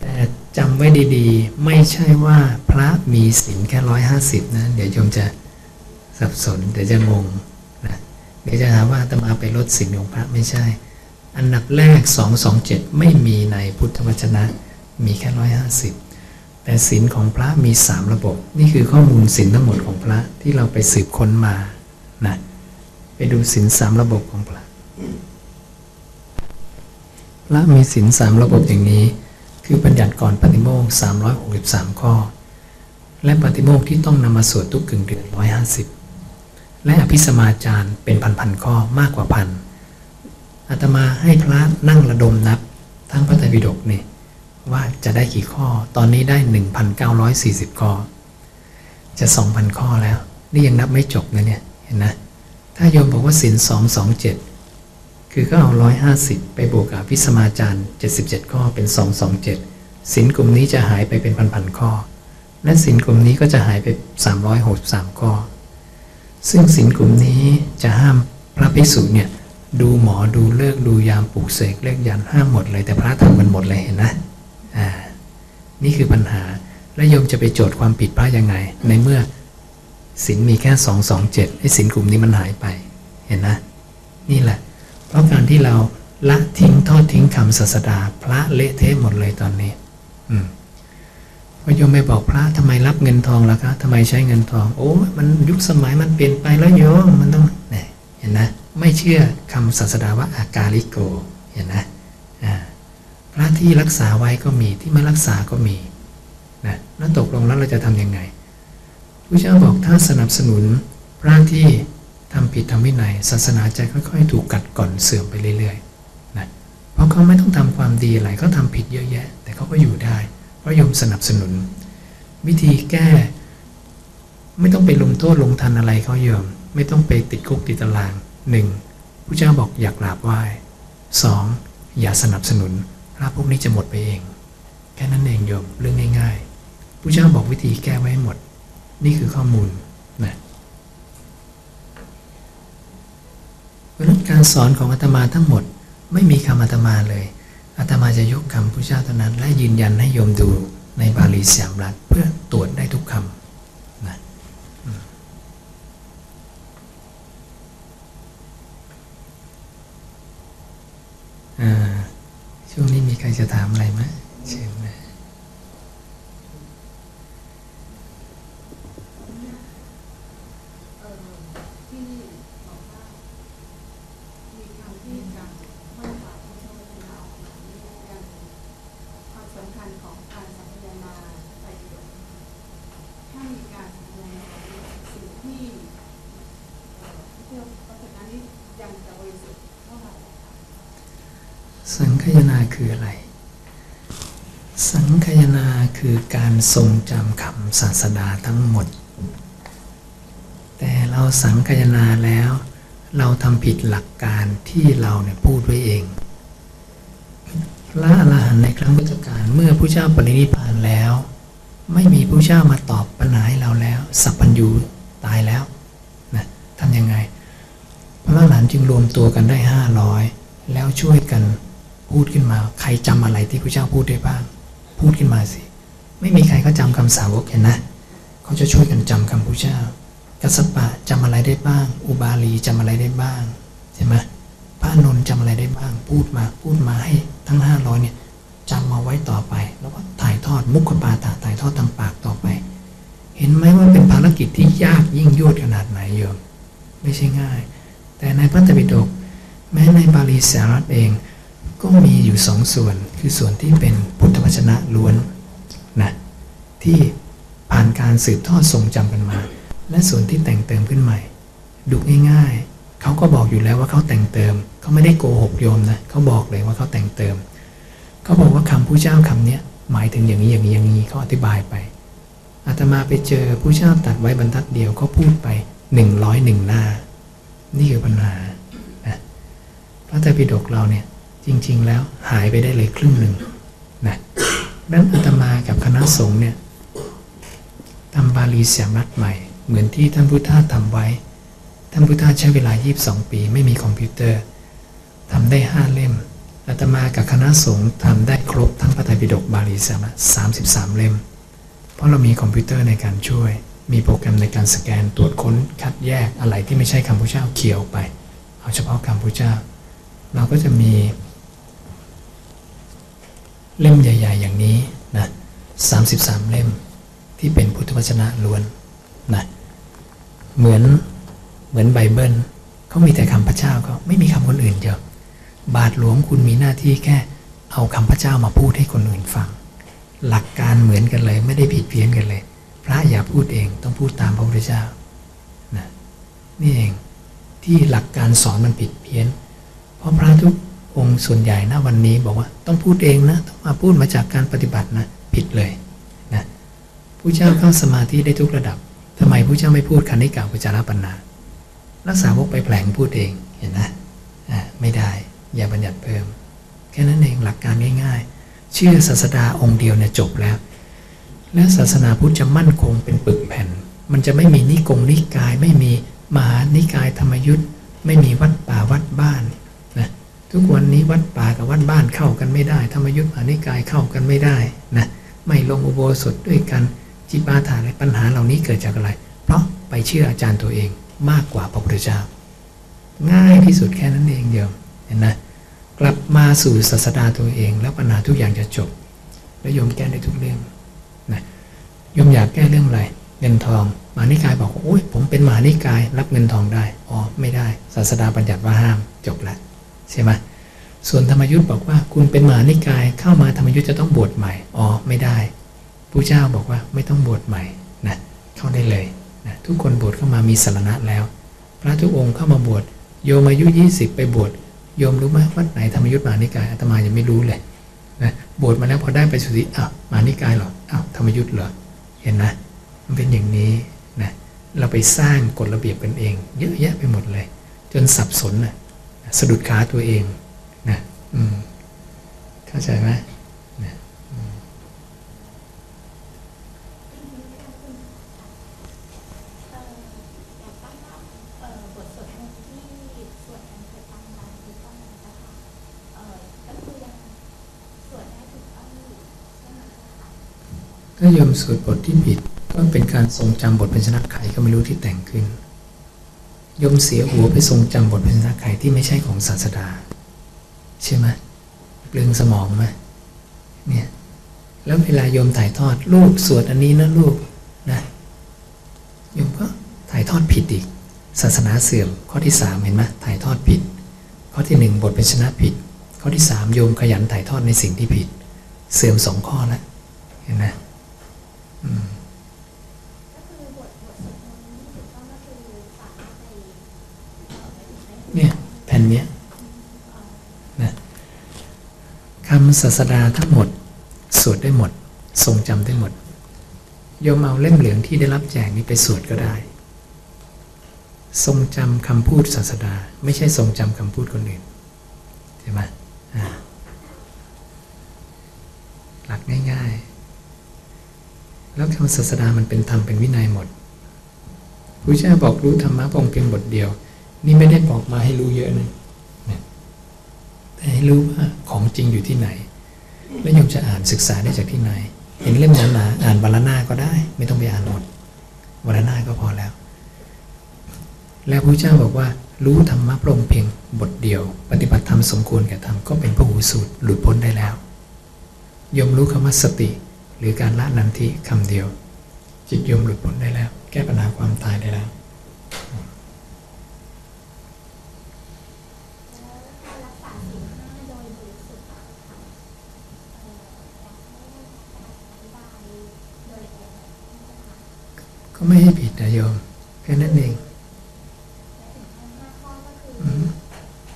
แต่จำไว้ดีๆ ไม่ใช่ว่าพระมีศีลแค่150นะ เดี๋ยวโยมจะสับสนเดี๋ยวจะงงนะเดี๋ยวจะหาว่าอาตมาไปลดศีลของพระไม่ใช่ อันดับแรก 227 ไม่มีในพุทธวจนะ มีแค่ 150 แต่ศีลของพระมี 3 ระบบ นี่คือข้อมูลศีลทั้งหมดของพระที่เราไปสืบค้นมานะไปดูศีลสามระบบของพระ พระมีศีลสามระบบอย่างนี้ คือบัญญัติก่อนปฏิโมกข์363ข้อ และปฏิโมกข์ที่ต้องนำมาสวดทุกกึ่งเดือน150และอภิสมาจารเป็นพันๆข้อมากกว่าพัน อาตมาให้พระนั่งระดมนับ ทั้งพระไตรปิฎกนี่ว่าจะได้กี่ข้อ ตอนนี้ได้ 1,940 ข้อ จะ 2,000 ข้อแล้ว นี่ยังนับไม่จบนะเนี่ย เห็นนะ ถ้าโยมบอกว่าศีล227 คือก็เอา 150 ไปบวกกับพิสมาจารย์ 77 ข้อเป็น 227ศีลกลุ่มนี้จะหายไปเป็นพันๆข้อ และศีลกลุ่มนี้ก็จะหายไป 363 ข้อ ซึ่งศีลกลุ่มนี้จะห้ามพระภิกษุเนี่ย ดูหมอดูเลิกดูยามปลูกเสกเลขยันห้ามหมดเลยแต่พระทำมันหมดเลยเห็นนะอ่านี่คือปัญหาและโยมจะไปโจทย์ความผิดพระยังไง ในเมื่อศีลมีแค่227ไอ้ศีลกลุ่มนี้มันหายไปเห็นนะ นี่แหละ เพราะการที่เราละทิ้งทอดทิ้งคำศาสดา พระเละเทะหมดเลยตอนนี้ อืมพอโยมไปบอกพระทำไมรับเงินทองล่ะคะทำไมใช้เงินทอง โอ้มันยุคสมัยมันเปลี่ยนไปแล้วโยมมันต้องนี่เห็นนะ ไม่เชื่อคำศาสดาว่าอากาลิโกเห็นนะพระที่รักษาไว้ก็มีที่ไม่รักษาก็มีนะแล้วตกลงแล้วเราจะทำยังไงพระเจ้าบอกถ้าสนับสนุนพระที่ทำผิดทำวินัยศาสนาจะค่อยๆ ถูกกัดก่อนเสื่อมไปเรื่อยๆนะเพราะเขาไม่ต้องทำความดีอะไรเขาทาผิดเยอะแยะ แต่เขาก็อยู่ได้ เพราะยมสนับสนุน วิธีแก้ ไม่ต้องไปลงโทษลงทันอะไรเขาโยมไม่ต้องไปติดคุกติดตาราง หนึ่งพระเจ้าบอกอยากกราบไหว้สองอย่าสนับสนุนพระพวกนี้จะหมดไปเอง แค่นั้นเองโยมเรื่องง่ายๆพระเจ้าบอกวิธีแก้ไว้หมด นี่คือข้อมูลนะเพราะนั้นการสอนของอาตมาทั้งหมดไม่มีคำอาตมาเลยอาตมาจะยกคำพระเจ้าเท่านั้น และยืนยันให้โยมดูในบาลีสามรัฐเพื่อตรวจได้ทุกคำนะอ่าช่ วงนี้มีใครจะถามอะไรไหมเชิญนะ ที่บอกว่ามีคำที่จะไม่ปราบพระเจ้า คายนาคืออะไร สังคายนาคือการ ทรงจำคำศาสดาทั้งหมด แต่เราสังคายนาแล้ว เราทำผิดหลักการที่เราเนี่ยพูดไว้เอง พระอรหันต์ในครั้งพุทธกาลเมื่อผู้เจ้าปรินิพานแล้ว ไม่มีผู้เจ้ามาตอบปัญหาให้เราแล้ว สัพพัญญูตายแล้วนะทำยังไง พระอรหันต์จึงรวมตัวกันได้ห้าร้อยแล้วช่วยกันพูดขึ้นมา ใครจำอะไรที่พระเจ้าพูดได้บ้าง พูดขึ้นมาสิ ไม่มีใครก็จำคำสาวกเห็นนะเขาจะช่วยกันจำคำพระเจ้ากัสปะจำอะไรได้บ้าง อุบาลีจำอะไรได้บ้างใช่ไหมพระนนท์จำอะไรได้บ้าง พูดมาพูดมาให้ทั้งห้าร้อยเนี่ยจำมาไว้ต่อไป แล้วก็ถ่ายทอดมุขปาตาถ่ายทอดทางปากต่อไป เห็นไหมว่าเป็นภารกิจที่ยากยิ่งยวดขนาดไหนโยมไม่ใช่ง่าย แต่ในพระตรปิฎกแม้ในบาลีสารัตเองก็มีอยู่สองส่วน คือส่วนที่เป็นพุทธวจนะล้วน ที่ผ่านการสืบทอดทรงจำกันมา และส่วนที่แต่งเติมขึ้นใหม่ ดูง่ายๆเขาก็บอกอยู่แล้วว่าเขาแต่งเติมเขาไม่ได้โกหกโยมนะเขาบอกเลยว่าเขาแต่งเติมเขาบอกว่าคำผู้เจ้าคำเนี้ยหมายถึงอย่างนี้อย่างนี้อย่างนี้เขาอธิบายไปอาตมาไปเจอผู้เจ้าตัดไว้บรรทัดเดียวเขาพูดไปหนึ่งร้อยหนึ่งหน้า นี่คือปัญหานะพระไตรปิฎกเราเนี่ยจริง ๆ แล้วหายไปได้เลยครึ่งหนึ่งนะดังนั้นอาตมากับคณะสงฆ์เนี่ย ทำบาลีเสียงรัดใหม่ เหมือนที่ท่านพุทธาทำไว้ ท่านพุทธาใช้เวลา 22 ปีไม่มีคอมพิวเตอร์ทำได้ 5 เล่มอาตมากับคณะสงฆ์ทำได้ครบทั้งพระไตรปิฎกบาลีเสียงรัด33 เล่ม เพราะเรามีคอมพิวเตอร์ในการช่วย มีโปรแกรมในการสแกนตรวจค้นคัดแยกอะไรที่ไม่ใช่คำพุทธเจ้าเขียวไป เอาเฉพาะคำพุทธเจ้า เราก็จะมีเล่มใหญ่ ๆ อย่างนี้นะ33 เล่ม ที่เป็นพุทธวจนะล้วนนะเหมือนเหมือนไบเบิลเขามีแต่คำพระเจ้าเขาไม่มีคำคนอื่นเยอะบาทหลวงคุณมีหน้าที่แค่เอาคำพระเจ้ามาพูดให้คนอื่นฟัง หลักการเหมือนกันเลย ไม่ได้ผิดเพี้ยนกันเลย พระอย่าพูดเองต้องพูดตามพระพุทธเจ้านะนี่เองที่หลักการสอนมันผิดเพี้ยน เพราะพระทุกองค์ส่วนใหญ่นะวันนี้บอกว่าต้องพูดเองนะ ต้องมาพูดมาจากการปฏิบัตินะ ผิดเลย ผู้เจ้าเข้าสมาธิได้ทุกระดับทำไมผู้เจ้าไม่พูดคันนิกาปุจาระปัญนารักษาวกไปแผลงพูดเองเห็นนะอ่าไม่ได้อย่าบัญญัติเพิ่ม แค่นั้นเองหลักการง่าย ๆ เชื่อศาสดาองค์เดียวเนี่ยจบแล้ว และศาสนาพุทธจะมั่นคงเป็นปึกแผ่น มันจะไม่มีนิกงนิกาย ไม่มีมหานิกายธรรมยุทธ์ไม่มีวัดป่าวัดบ้านนะทุกวันนี้วัดป่ากับวัดบ้านเข้ากันไม่ได้ ธรรมยุทธ์มหานิกายเข้ากันไม่ได้นะไม่ลงอุโบสถด้วยกัน จิปาถาอะไรปัญหาเหล่านี้เกิดจากอะไร เพราะไปเชื่ออาจารย์ตัวเองมากกว่าพระพุทธเจ้า ง่ายที่สุดแค่นั้นเองเดียวเห็นนะกลับมาสู่ศาสดาตัวเอง แล้วปัญหาทุกอย่างจะจบ แล้วโยมแก้ได้ทุกเรื่องนะโยมอยากแก้เรื่องอะไรเงินทองมหานิกายบอกว่าโอ้ยผมเป็นมหานิกาย รับเงินทองได้อ๋อไม่ได้ ศาสดาบัญญัติว่าห้ามจบละใช่ไหมส่วนธรรมยุทธ์บอกว่าคุณเป็นมหานิกายเข้ามาธรรมยุทธ์จะต้องบวชใหม่อ๋อไม่ได้ ผู้เจ้าบอกว่าไม่ต้องบวชใหม่นะเข้าได้เลยนะทุกคนบวชเข้ามามีสารณะแล้ว พระทุกองค์เข้ามาบวชโยมอายุ 20 ไปบวชโยมรู้ไหมวัดไหนธรรมยุทธ์มานิกายอาตมายังไม่รู้เลยนะบวชมาแล้วพอได้ไปสุติอ้าวมานิกายเหรออ้าวธรรมยุทธ์เหรอเห็นนะ มันเป็นอย่างนี้นะเราไปสร้างกฎระเบียบกันเอง เยอะแยะไปหมดเลย จนสับสนนะสะดุดขาตัวเองนะอืมเข้าใจไหมนะ เอ่ออยากทราบว่าเอ่อบทสวดมนต์ที่สวดกันถูกต้องตามถูกต้องนะคะเอ่อก็คือยังสวดได้ถูกต้องอยู่ใช่ไหมคะ ถ้าโยมสวดบทที่ผิดก็เป็นการทรงจำบทเป็นชนะไขก็ไม่รู้ที่แต่งขึ้นโยมเสียหัวไปทรงจำบทเป็นชนะไขที่ไม่ใช่ของศาสดา ใช่ไหมเปลืองสมองไหมเนี่ยแล้วเวลาโยมถ่ายทอดลูกสวดอันนี้นะลูกนะโยมก็ถ่ายทอดผิดอีก ศาสนาเสื่อม ข้อที่สามเห็นไหมถ่ายทอดผิด ข้อที่หนึ่งบทเป็นชนะผิด ข้อที่สามโยมขยันถ่ายทอดในสิ่งที่ผิด เสื่อมสองข้อแล้วเห็นไหม เนี่ยแผ่นเนี้ยนะคำศาสดาทั้งหมด สวดได้หมด ทรงจำได้หมดโยมเอาเล่มเหลืองที่ได้รับแจกนี้ไปสวดก็ได้ ทรงจำคำพูดศาสดา ไม่ใช่ทรงจำคำพูดคนอื่นใช่ไหมหลักง่าย ๆ แล้วคำศาสดามันเป็นธรรมเป็นวินัยหมดพระเจ้าบอกรู้ธรรมะพองเพียงบทเดียว นี่ไม่ได้บอกมาให้รู้เยอะนะแต่ให้รู้ว่าของจริงอยู่ที่ไหน แล้วโยมจะอ่านศึกษาได้จากที่ไหน เห็นเล่มหนาๆอ่านวันละหน้าก็ได้ ไม่ต้องไปอ่านหมดวันละหน้าก็พอแล้ว แล้วพระเจ้าบอกว่า รู้ธรรมะพระองค์เพียงบทเดียว ปฏิบัติธรรมสมควรแก่ธรรมก็เป็นพระหูสูตรหลุดพ้นได้แล้วยมรู้คำว่าสติ รือการละนันทิคำเดียว จิตโยมหลุดพ้นได้แล้ว แก้ปัญหาความตายได้แล้วก็ไม่ให้ผิดนะโยมแค่นั้นเอง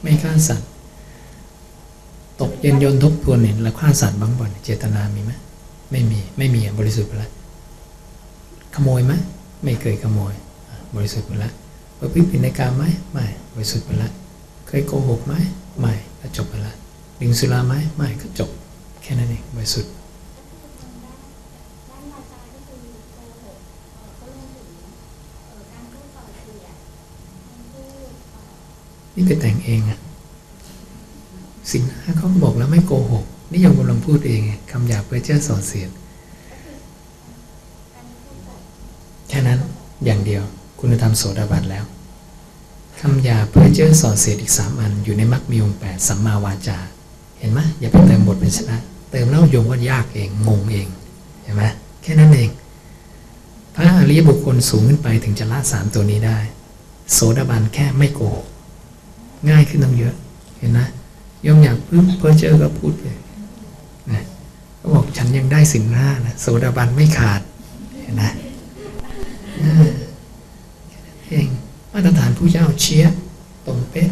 ไม่ฆ่าสัตว์ ตกเย็นยนต์ทบทวนเห็นแล้วฆ่าสัตว์บ้างบ่อนเจตนามีไหม ไม่มีไม่มีอะบริสุทธิ์ไปแล้วขโมยไหมไม่เคยขโมย บริสุทธิ์ไปแล้วประพฤติผิดในกามไหมไม่บริสุทธิ์ไปแล้วเคยโกหกไหมไม่ก็จบไปแล้วดื่มสุราไหมไม่ก็จบ แค่นั้นเองบริสุทธิ์นี่ไปแต่งเองอะสิ่งห้าเขาบอกแล้วไม่โกหก นี่ยังกำลังพูดเองคำหยาบเพื่อเจ้าส่อเสียดแค่นั้นอย่างเดียวคุณธรรมโสดาบันแล้วคำหยาเพื่อเจ้าส่อเสียดอีกสามอัน อยู่ในมรรคมีองแปดสัมมาวาจา เห็นไหมอย่าไปเติมบทเป็นชนะ เติมแล้วโยมว่ายากเองงงเองเห็นไหมแค่นั้นเอง พระอริยบุคคลสูงขึ้นไปถึงจะละสามตัวนี้ได้ โสดาบันแค่ไม่โกหกง่ายขึ้นตั้งเยอะ เห็นไหมโยมอยากพึ่งเพ้อเจอก็พูดเลย ก็บอกฉันยังได้สินห้านะโสดาบันไม่ขาดนะเองมาตรฐานผู้เจ้าเชียตรงเป๊ะ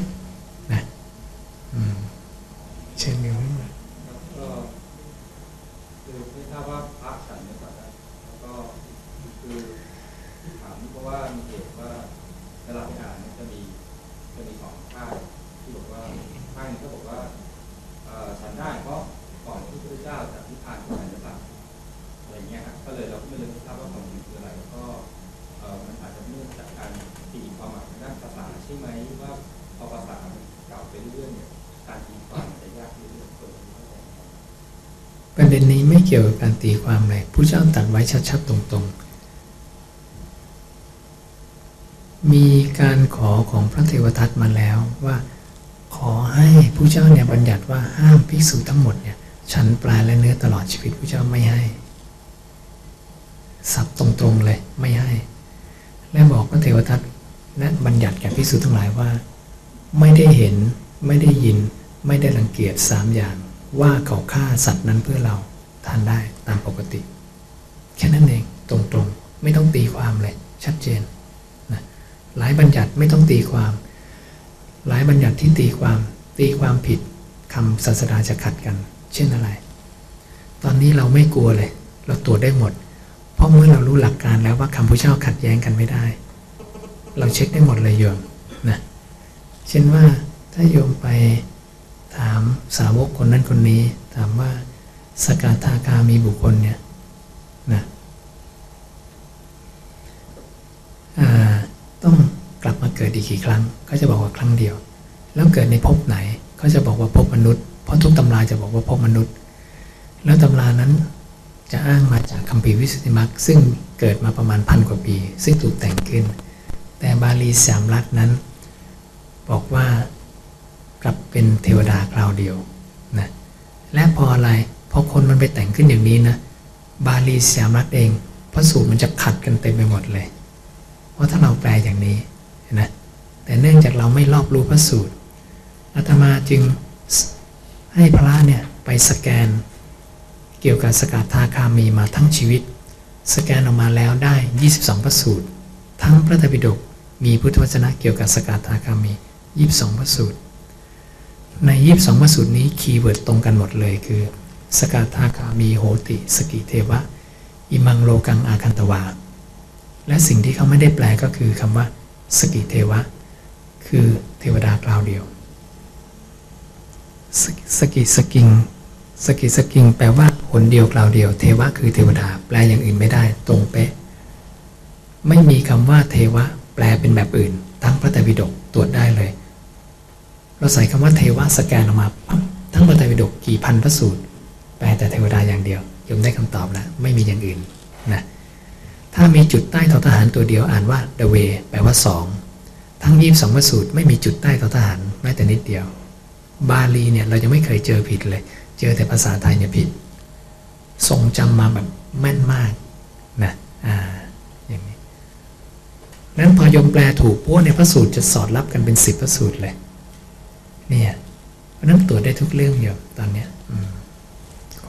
ความเลยผู้เจ้าตัดไว้ชัดๆตรงๆ มีการขอของพระเทวทัตมาแล้วว่าขอให้ผู้เจ้าเนี่ยบัญญัติว่าห้ามภิกษุทั้งหมดเนี่ยฉันปลาและเนื้อตลอดชีวิตผู้เจ้าไม่ให้ สับตรงๆเลยไม่ให้ และบอกพระเทวทัตและบัญญัติแก่ภิกษุทั้งหลายว่า ไม่ได้เห็นไม่ได้ยิน ไม่ได้รังเกียจสามอย่าง ว่าเขาฆ่าสัตว์นั้นเพื่อเราทานได้ตามปกติ แค่นั้นเองตรงๆ ไม่ต้องตีความเลย ชัดเจนนะหลายบัญญัติไม่ต้องตีความ หลายบัญญัติที่ตีความตีความผิดคำศาสดาจะขัดกัน เช่นอะไร ตอนนี้เราไม่กลัวเลย เราตรวจได้หมด เพราะเมื่อเรารู้หลักการแล้วว่าคำพุทธเจ้าขัดแย้งกันไม่ได้ เราเช็คได้หมดเลยโยมนะเช่นว่าถ้าโยมไปถามสาวกคนนั้นคนนี้ ถามว่าสกทาคามีบุคคลเนี่ย นะต้องกลับมาเกิดอีกกี่ครั้ง ก็จะบอกว่าครั้งเดียว แล้วเกิดในภพไหน ก็จะบอกว่าภพมนุษย์ เพราะทุกตำราจะบอกว่าภพมนุษย์ แล้วตำรานั้นจะอ้างมาจากคัมภีร์วิสุทธิมรรคซึ่งเกิดมาประมาณพันกว่าปี ซึ่งถูกแต่งขึ้น แต่บาลีสามลักษณ์นั้น บอกว่ากลับเป็นเทวดาคราวเดียวนะและพออะไรพอคนมันไปแต่งขึ้นอย่างนี้นะ บาลีสามลักษณ์เองพระสูตรมันจะขัดกันเต็มไปหมดเลย เพราะถ้าเราแปลอย่างนี้นะแต่เนื่องจากเราไม่รอบรู้พระสูตรอาตมาจึงให้พระเนี่ยไปสแกน เกี่ยวกับสกทาคามีมาทั้งชีวิต สแกนออกมาแล้วได้ 22 พระสูตร ทั้งพระไตรปิฎกมีพุทธวจนะเกี่ยวกับสกทาคามี 22 พระสูตร ในยีบสองพระสูตรนี้ keyword ตรงกันหมดเลยคือ สกทาคามีโหติสกิเทวะ อิมังโลกังอาคันตวา และสิ่งที่เขาไม่ได้แปลก็คือคำว่า สกิเทวะ คือเทวดาคราวเดียวสสกิสกิงสกิสกิงแปลว่าหนเดียวคราวเดียว เทวะคือเทวดา แปลอย่างอื่นไม่ได้ ตรงเป๊ะ ไม่มีคำว่าเทวะ แปลเป็นแบบอื่น ทั้งพระไตรปิฎกตรวจได้เลย เราใส่คำว่าเทวะสแกนออกมาปั๊บทั้งพระไตรปิฎกกี่พันพระสูตร แปลแต่เทวดาอย่างเดียวโยมได้คำตอบแล้วไม่มีอย่างอื่นนะถ้ามีจุดใต้ทอทหารตัวเดียวอ่านว่า ทเว แปลว่าสองทั้งยี่สองพระสูตรไม่มีจุดใต้ทอทหารแม้แต่นิดเดียว บาลีเนี่ยเรายังไม่เคยเจอผิดเลย เจอแต่ภาษาไทยเนี่ยผิด ทรงจำมาแบบแม่นมากนะอ่าอย่างนี้นั้นพอยมแปลถูกพวกในพระสูตรจะสอดรับกันเป็นสิบพระสูตรเลยเนี่ยเพราะนั้นตรวจได้ทุกเรื่องโยมตอนเนี้ย อืม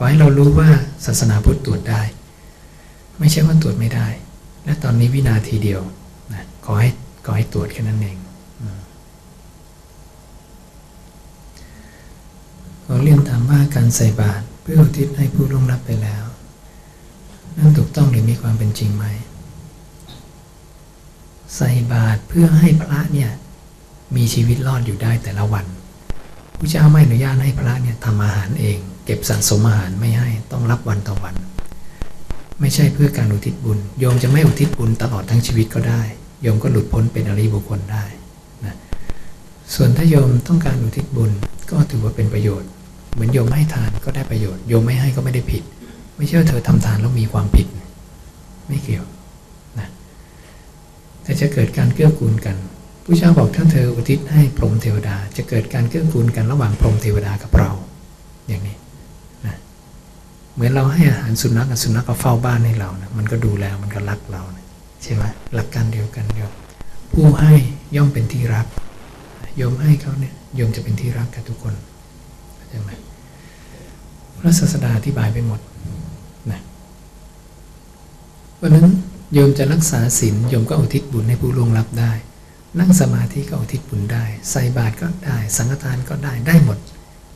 ขอให้เรารู้ว่าศาสนาพุทธตรวจได้ ไม่ใช่ว่าตรวจไม่ได้ และตอนนี้วินาทีเดียวนะขอให้ขอให้ตรวจแค่นั้นเองอืมขอเรียนถามว่าการใส่บาตรเพื่ออุทิศให้ผู้ล่วงลับไปแล้วนั่นถูกต้องหรือมีความเป็นจริงไหมใส่บาตรเพื่อให้พระเนี่ยมีชีวิตรอดอยู่ได้แต่ละวันพระเจ้าไม่อนุญาตให้พระเนี่ยทำอาหารเอง เก็บสะสมอาหารไม่ให้ต้องรับวันต่อวัน ไม่ใช่เพื่อการอุทิศบุญ โยมจะไม่อุทิศบุญตลอดทั้งชีวิตก็ได้ โยมก็หลุดพ้นเป็นอริบุคคลได้นะส่วนถ้าโยมต้องการอุทิศบุญก็ถือว่าเป็นประโยชน์ เหมือนโยมให้ทานก็ได้ประโยชน์ โยมไม่ให้ก็ไม่ได้ผิด ไม่ใช่ว่าเธอทำทานแล้วมีความผิด ไม่เกี่ยวนะแต่จะเกิดการเกื้อกูลกันผู้เจ้าบอกถ้าเธออุทิศให้พรหมเทวดา จะเกิดการเกื้อกูลกันระหว่างพรหมเทวดากับเรา อย่างนี้ เหมือนเราให้อาหารสุนัขกับสุนัขก็เฝ้าบ้านให้เรานะมันก็ดูแลมันก็รักเรานะใช่ไหมหลักการเดียวกันโยมผู้ให้ย่อมเป็นที่รักโยมให้เขาเนี่ยโยมจะเป็นที่รักกับทุกคนเข้าใจไหมพระศาสดาอธิบายไปหมดนะเพราะนั้นโยมจะรักษาศีลโยมก็อุทิศบุญให้ผู้ล่วงลับได้ นั่งสมาธิก็อุทิศบุญได้ ใส่บาตรก็ได้ สังฆทานก็ได้ได้หมด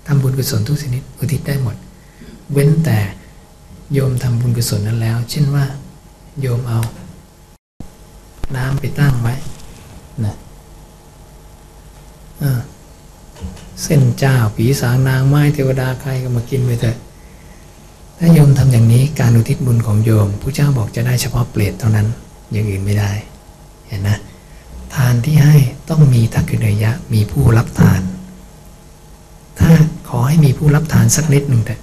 ทำบุญกุศลทุกชนิดอุทิศได้หมด เว้นแต่โยมทำบุญกุศลนั้นแล้ว เช่นว่า โยมเอา น้ำไปตั้งไว้นะเส้นเจ้าผีสางนางไม้เทวดาใครก็มากินไปเถอะถ้าโยมทำอย่างนี้การอุทิศบุญของโยมผู้เจ้าบอกจะได้เฉพาะเปรตเท่านั้น อย่างอื่นไม่ได้ เห็นนะทานที่ให้ต้องมีทักขิณยะมีผู้รับทาน ถ้าขอให้มีผู้รับทานสักนิดหนึ่งแต่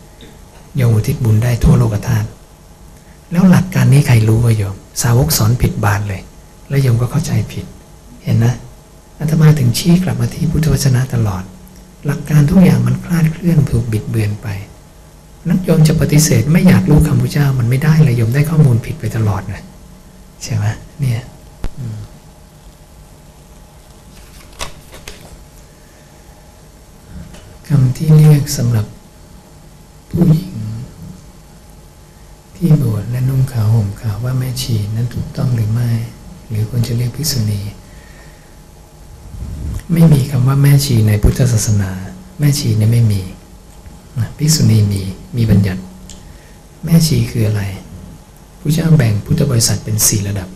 โยมอุทิศบุญได้ทั่วโลกธาตุแล้วหลักการนี้ใครรู้วะโยม สาวกสอนผิดบานเลย แล้วโยมก็เข้าใจผิด เห็นนะอาตมาถึงชี้กลับมาที่พุทธวจนะตลอด หลักการทุกอย่างมันคลาดเคลื่อนถูกบิดเบือนไปนักโยมจะปฏิเสธไม่อยากรู้คำพุทธเจ้ามันไม่ได้เลยโยมได้ข้อมูลผิดไปตลอดนะใช่ไหมเนี่ยคำที่เรียกสำหรับผู้หญิง ที่บวชและนุ่งขาวห่มขาวว่าแม่ชีนั้นถูกต้องหรือไม่ หรือควรจะเรียกภิกษุณี ไม่มีคำว่าแม่ชีในพุทธศาสนา แม่ชีเนี่ยไม่มีภิกษุณีมีมีบัญญัติ แม่ชีคืออะไรผู้เจ้าแบ่งพุทธบริษัทเป็นสี่ระดับ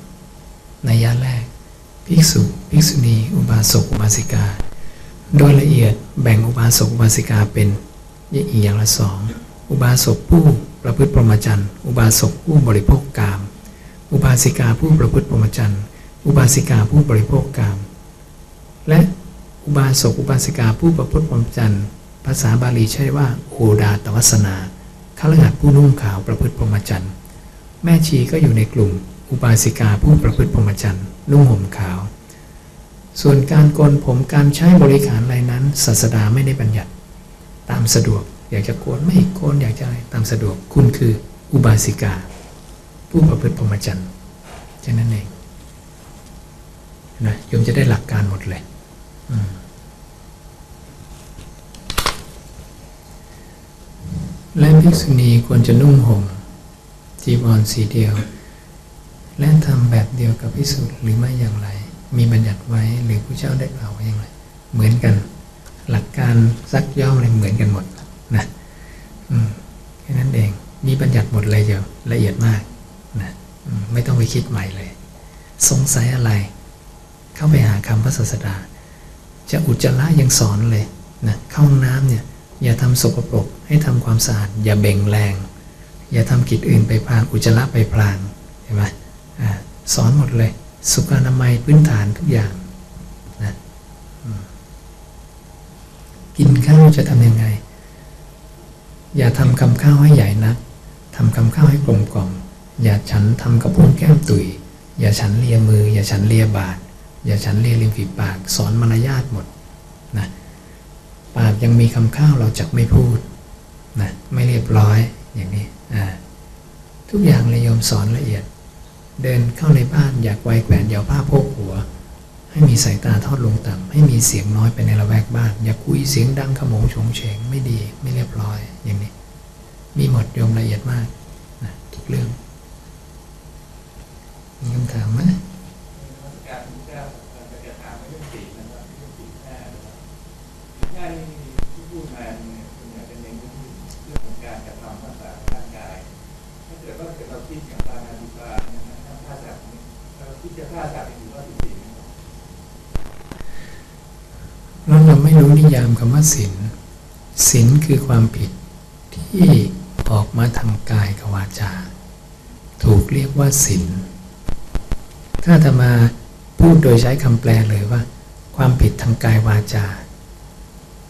ในยะแรก ภิกษุ ภิกษุณี อุบาสกอุบาสิกา โดยละเอียดแบ่งอุบาสกอุบาสิกาเป็นอีอย่างละสองอุบาสกผู้ ประพฤติพรหมจรรย์ อุบาสกผู้บริโภคกาม อุบาสิกาผู้ประพฤติพรหมจรรย์ อุบาสิกาผู้บริโภคกาม และอุบาสกอุบาสิกาผู้ประพฤติพรหมจรรย์ ภาษาบาลีใช้ว่าโอดาตวัสนาขลหัดผู้นุ่งขาวประพฤติพรหมจรรย์ แม่ชีก็อยู่ในกลุ่ม อุบาสิกาผู้ประพฤติพรหมจรรย์นุ่งห่มขาว ส่วนการโกนผมการใช้บริขารอะไรนั้นศาสดาไม่ได้บัญญัติตามสะดวก อยากจะโกนไม่โกนอยากจะอะไรตามสะดวกคุณคืออุบาสิกา ผู้ประพฤติพรหมจรรย์แค่นั้นเองนะโยมจะได้หลักการหมดเลยและภิกษุณีควรจะนุ่งห่มจีวรสีเดียว และทำแบบเดียวกับพิสุหรือไม่อย่างไร มีบัญญัติไว้หรือผู้เจ้าได้กล่าวไว้อย่างไร เหมือนกัน หลักการซักย่อมอะไรเหมือนกันหมด นะแค่นั้นเอง มีบัญญัติหมดเลยเดียวละเอียดมากนะมไม่ต้องไปคิดใหม่เลย สงสัยอะไร เข้าไปหาคำพระศาสดา จะอุจจาระยังสอนเลยนะเข้าห้องน้ำเนี่ยอย่าทำสกปรกให้ทำความสะอาดอย่าเบ่งแรง อย่าทำกิจอื่นไปพลางอุจจาระไปพลางเห็นไหมอสอนหมดเลย สุขอนามัยพื้นฐานทุกอย่างนะกินข้าวจะทำยังไง อย่าทำคำข้าวให้ใหญ่นักทำคำข้าวให้กลมกล่อม อย่าฉันทำกระพุ้งแก้มตุย อย่าฉันเลียมือ อย่าฉันเลียบาทอย่าฉันเลียริมฝีปาก สอนมารยาทหมดนะปากยังมีคำข้าวเราจะไม่พูดนะไม่เรียบร้อยอย่างนี้อ่าทุกอย่างเลยโยมสอนละเอียด เดินเข้าในบ้านอยากไวแขวนอยาวผ้าโพกหัว ให้มีสายตาทอดลงต่ำให้มีเสียงน้อยไปในละแวกบ้าน อย่าคุยเสียงดังขโมงโฉงเฉงไม่ดีไม่เรียบร้อยอย่างนี้ มีหมดโยมละเอียดมากนะทุกเรื่องมีคำถามไหม การที่จะจะจะถามเรื่องสีนะครับเรื่องสีแค่นะครับสีแค่นี่ที่พูดมาเนี่ยส่วนใหญ่เป็นเน้นเรื่องของการกระทำรักษาร่างกาย ถ้าเกิดว่าเกิดเราคิดอย่างปานาติปาเนี่ยนะครับถ้าจากนี้เราคิดจะฆ่าจากถือว่าผิดศีลนะครับ เราเราไม่รู้ นิยามคำว่าศีลศีลคือความผิดที่ออกมาทางกายกับวาจา ถูกเรียกว่าศีลถ้าจะมาพูดโดยใช้คำแปลเลยว่า ความผิดทางกายวาจา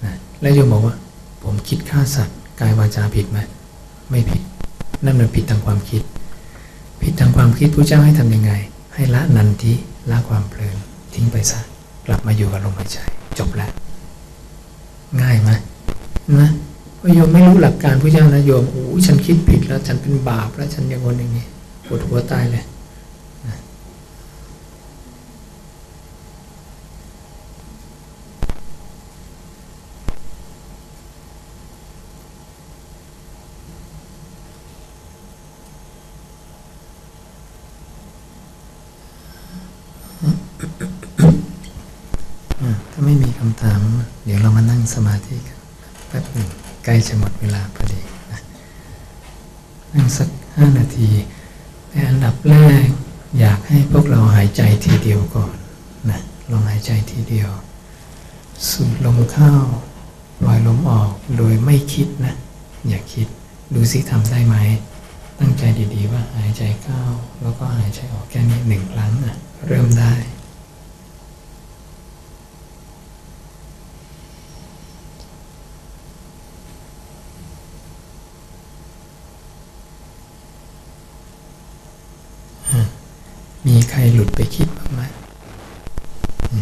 นะแล้วโยมบอกว่า ผมคิดฆ่าสัตว์กายวาจาผิดไหมไม่ผิด นั่นมันผิดทางความคิด ผิดทางความคิดพระเจ้าให้ทำยังไง ให้ละนันทิละความเพลินทิ้งไปซะกลับมาอยู่กับลมหายใจจบแล้ว ง่ายไหมนะพระโยมไม่รู้หลักการพระเจ้านะโยมโอ้ฉันคิดผิดแล้ว ฉันเป็นบาปแล้วฉันอย่างวนอย่างนี้ปวดหัวตายเลยนะอะถ้าไม่มีคำถาม เดี๋ยวเรามานั่งสมาธิกันแป๊บหนึ่งใกล้จะหมดเวลาพอดีนะนั่งสักห้านาทีแต่อันดับแรกอยากให้พวกเราหายใจทีเดียวก่อนนะลองหายใจทีเดียว สูดลมเข้าปล่อยลมออกโดยไม่คิดนะ อย่าคิดดูซิทำได้ไหม ตั้งใจดีๆว่าหายใจเข้า แล้วก็หายใจออกแค่นี้หนึ่งครั้งนะเริ่มได้ หลุดไปคิดบ้างไหมไม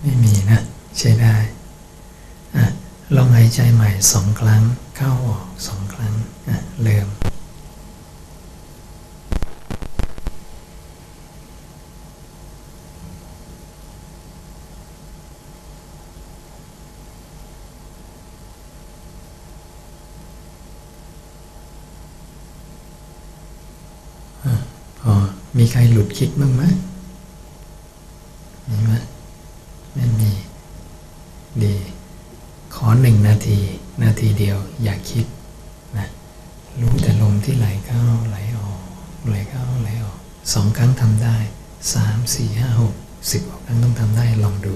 ไม่มีนะ ใช้ได้ลองหายใจใหม่สองครั้ง เข้าออกสองครั้งเริ่ม พอ มีใครหลุดคิดบ้างไหมมีไหมไม่มี ดี ขอหนึ่งนาที นาทีเดียว อย่าคิดนะรู้แต่ลมที่ไหลเข้าไหลออก ไหลเข้าไหลออกสองครั้งทำได้สามสี่ห้าหกสิบกว่าครั้งต้องทำได้ลองดู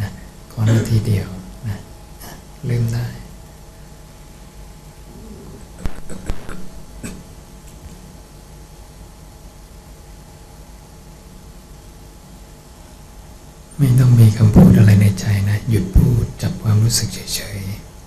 นะขอนาทีเดียวนะเริ่มได้ ไม่ต้องมีคำพูดอะไรในใจนะ หยุดพูด จับคว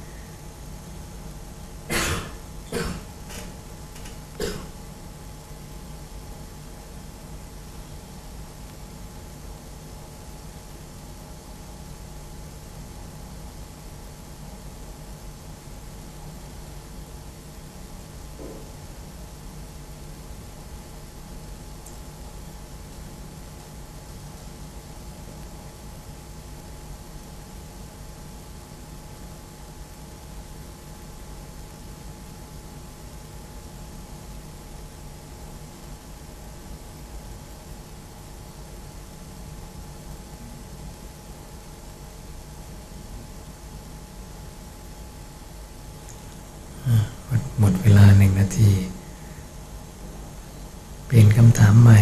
ามดเวลาหนึ่งนาที เปลี่ยนคำถามใหม่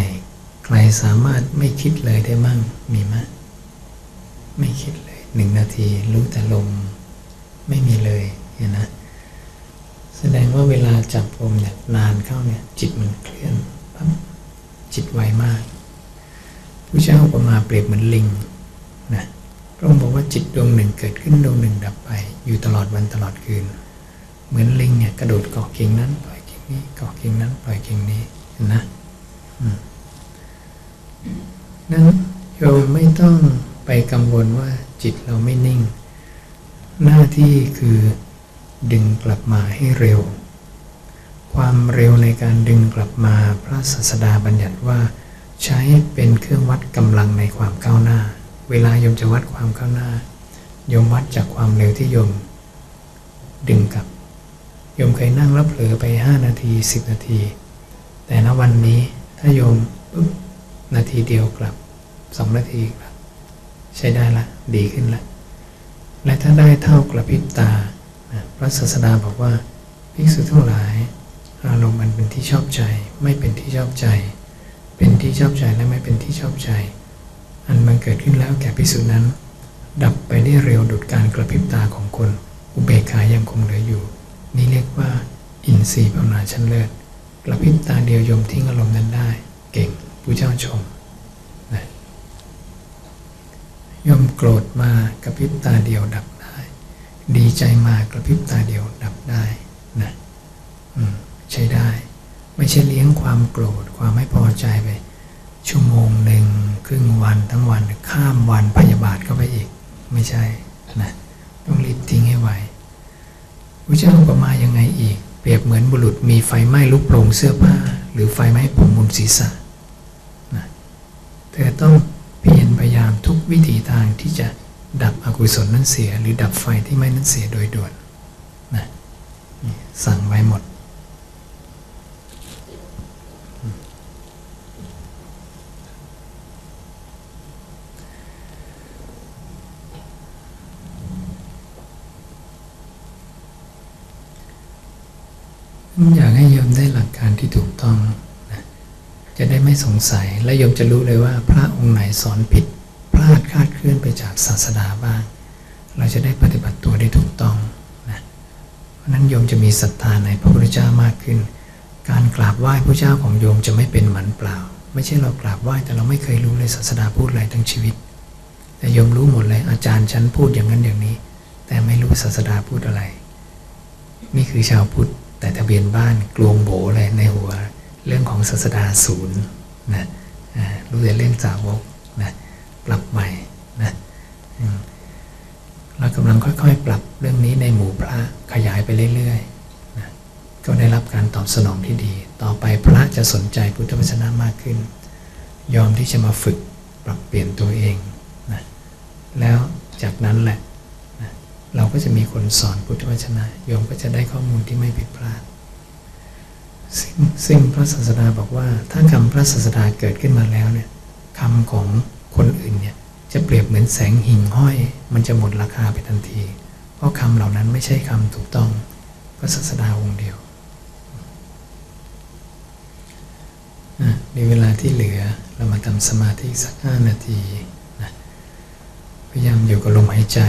ใครสามารถไม่คิดเลยได้มั่งมีไหมไม่คิดเลยหนึ่งนาที รู้แต่ลมไม่มีเลยเห็นนะ แสดงว่าเวลาจับลมเนี่ยนานเข้าเนี่ย จิตมันเคลื่อนปั๊บจิตไวมากผู้เจ้าอุปมาเปรียบเหมือนลิงนะพระองค์บอกว่าจิตดวงหนึ่งเกิดขึ้นดวงหนึ่งดับไป อยู่ตลอดวันตลอดคืน เหมือนลิงเนี่ยกระโดดเกาะกิ่งนั้นปล่อยกิ่งนี้เกาะกิ่งนั้นปล่อยกิ่งนี้นะนั้นโยมไม่ต้องไปกังวลว่าจิตเราไม่นิ่ง หน้าที่คือดึงกลับมาให้เร็ว ความเร็วในการดึงกลับมาพระศาสดาบัญญัติว่า ใช้เป็นเครื่องวัดกำลังในความก้าวหน้า เวลาโยมจะวัดความก้าวหน้าโยมวัดจากความเร็วที่โยมดึงกลับ โยมเคยนั่งแล้วเผลอไป 5 นาที 10 นาที แต่ณวันนี้ถ้าโยมปุ๊บนาทีเดียวกลับ 2 นาทีกลับ ใช้ได้ละ ดีขึ้นละ และถ้าได้เท่ากระพริบตาพระศาสดาบอกว่าภิกษุทั้งหลาย อารมณ์มันเป็นที่ชอบใจ ไม่เป็นที่ชอบใจ เป็นที่ชอบใจและไม่เป็นที่ชอบใจ อันมันเกิดขึ้นแล้วแก่ภิกษุนั้น ดับไปได้เร็วดุดการกระพริบตาของคน อุเบกขายังคงเหลืออยู่ นี่เรียกว่า อินทรีย์ภาวนาชั้นเลิศกระพริบตาเดียวยมทิ้งอารมณ์นั้นได้ เก่งผู้เจ้าชมนะยมโกรธมากระพริบตาเดียวดับได้ ดีใจมากระพริบตาเดียวดับได้นะใช้ได้ ไม่ใช่เลี้ยงความโกรธความไม่พอใจไปชั่วโมงหนึ่งครึ่งวันทั้งวันข้ามวันพยาบาทเข้าไปอีก ไม่ใช่นะต้องรีบทิ้งให้ไว พระเจ้าอุปมายังไงอีก เปรียบเหมือนบุรุษมีไฟไหม้ลุกโผลงเสื้อผ้า หรือไฟไหม้ผมมุมศีรษะนะเธอต้องเพียรพยายามทุกวิถีทางที่จะดับอกุศลนั้นเสีย หรือดับไฟที่ไหม้นั้นเสียโดยด่วนนะสั่งไว้หมด อยากให้โยมได้หลักการที่ถูกต้องนะจะได้ไม่สงสัยและโยมจะรู้เลยว่า พระองค์ไหนสอนผิด พลาดคาดเคลื่อนไปจากศาสดาบ้าง เราจะได้ปฏิบัติตัวได้ถูกต้องนะเพราะนั้นโยมจะมีศรัทธาในพระพุทธเจ้ามากขึ้น การกราบไหว้พระเจ้าของโยมจะไม่เป็นหมันเปล่า ไม่ใช่เรากราบไหว้แต่เราไม่เคยรู้เลยศาสดาพูดอะไรทั้งชีวิต แต่โยมรู้หมดเลยอาจารย์ฉันพูดอย่างนั้นอย่างนี้ แต่ไม่รู้ศาสดาพูดอะไร นี่คือชาวพุทธ แต่ทะเบียนบ้านกลวงโบเลยในหัว เรื่องของศาสดาศูนย์นะอ่ารู้แต่เรื่องสาวกนะปรับใหม่นะเรากำลังค่อยๆ ปรับเรื่องนี้ในหมู่พระขยายไปเรื่อยๆนะก็ได้รับการตอบสนองที่ดี ต่อไปพระจะสนใจพุทธวจนะมากขึ้น ยอมที่จะมาฝึกปรับเปลี่ยนตัวเองนะแล้วจากนั้นแหละ เราก็จะมีคนสอนพุทธวจนะโยมก็จะได้ข้อมูลที่ไม่ผิดพลาดซึ่งซึ่งพระศาสดาบอกว่า ถ้าคำพระศาสดาเกิดขึ้นมาแล้วเนี่ยคำของคนอื่นเนี่ยจะเปรียบเหมือนแสงหิ่งห้อย มันจะหมดราคาไปทันที เพราะคำเหล่านั้นไม่ใช่คำถูกต้องพระศาสดาองค์เดียวอะในเวลาที่เหลือเรามาทำสมาธิสักห้านาทีนะพยายามอยู่กับลมหายใจ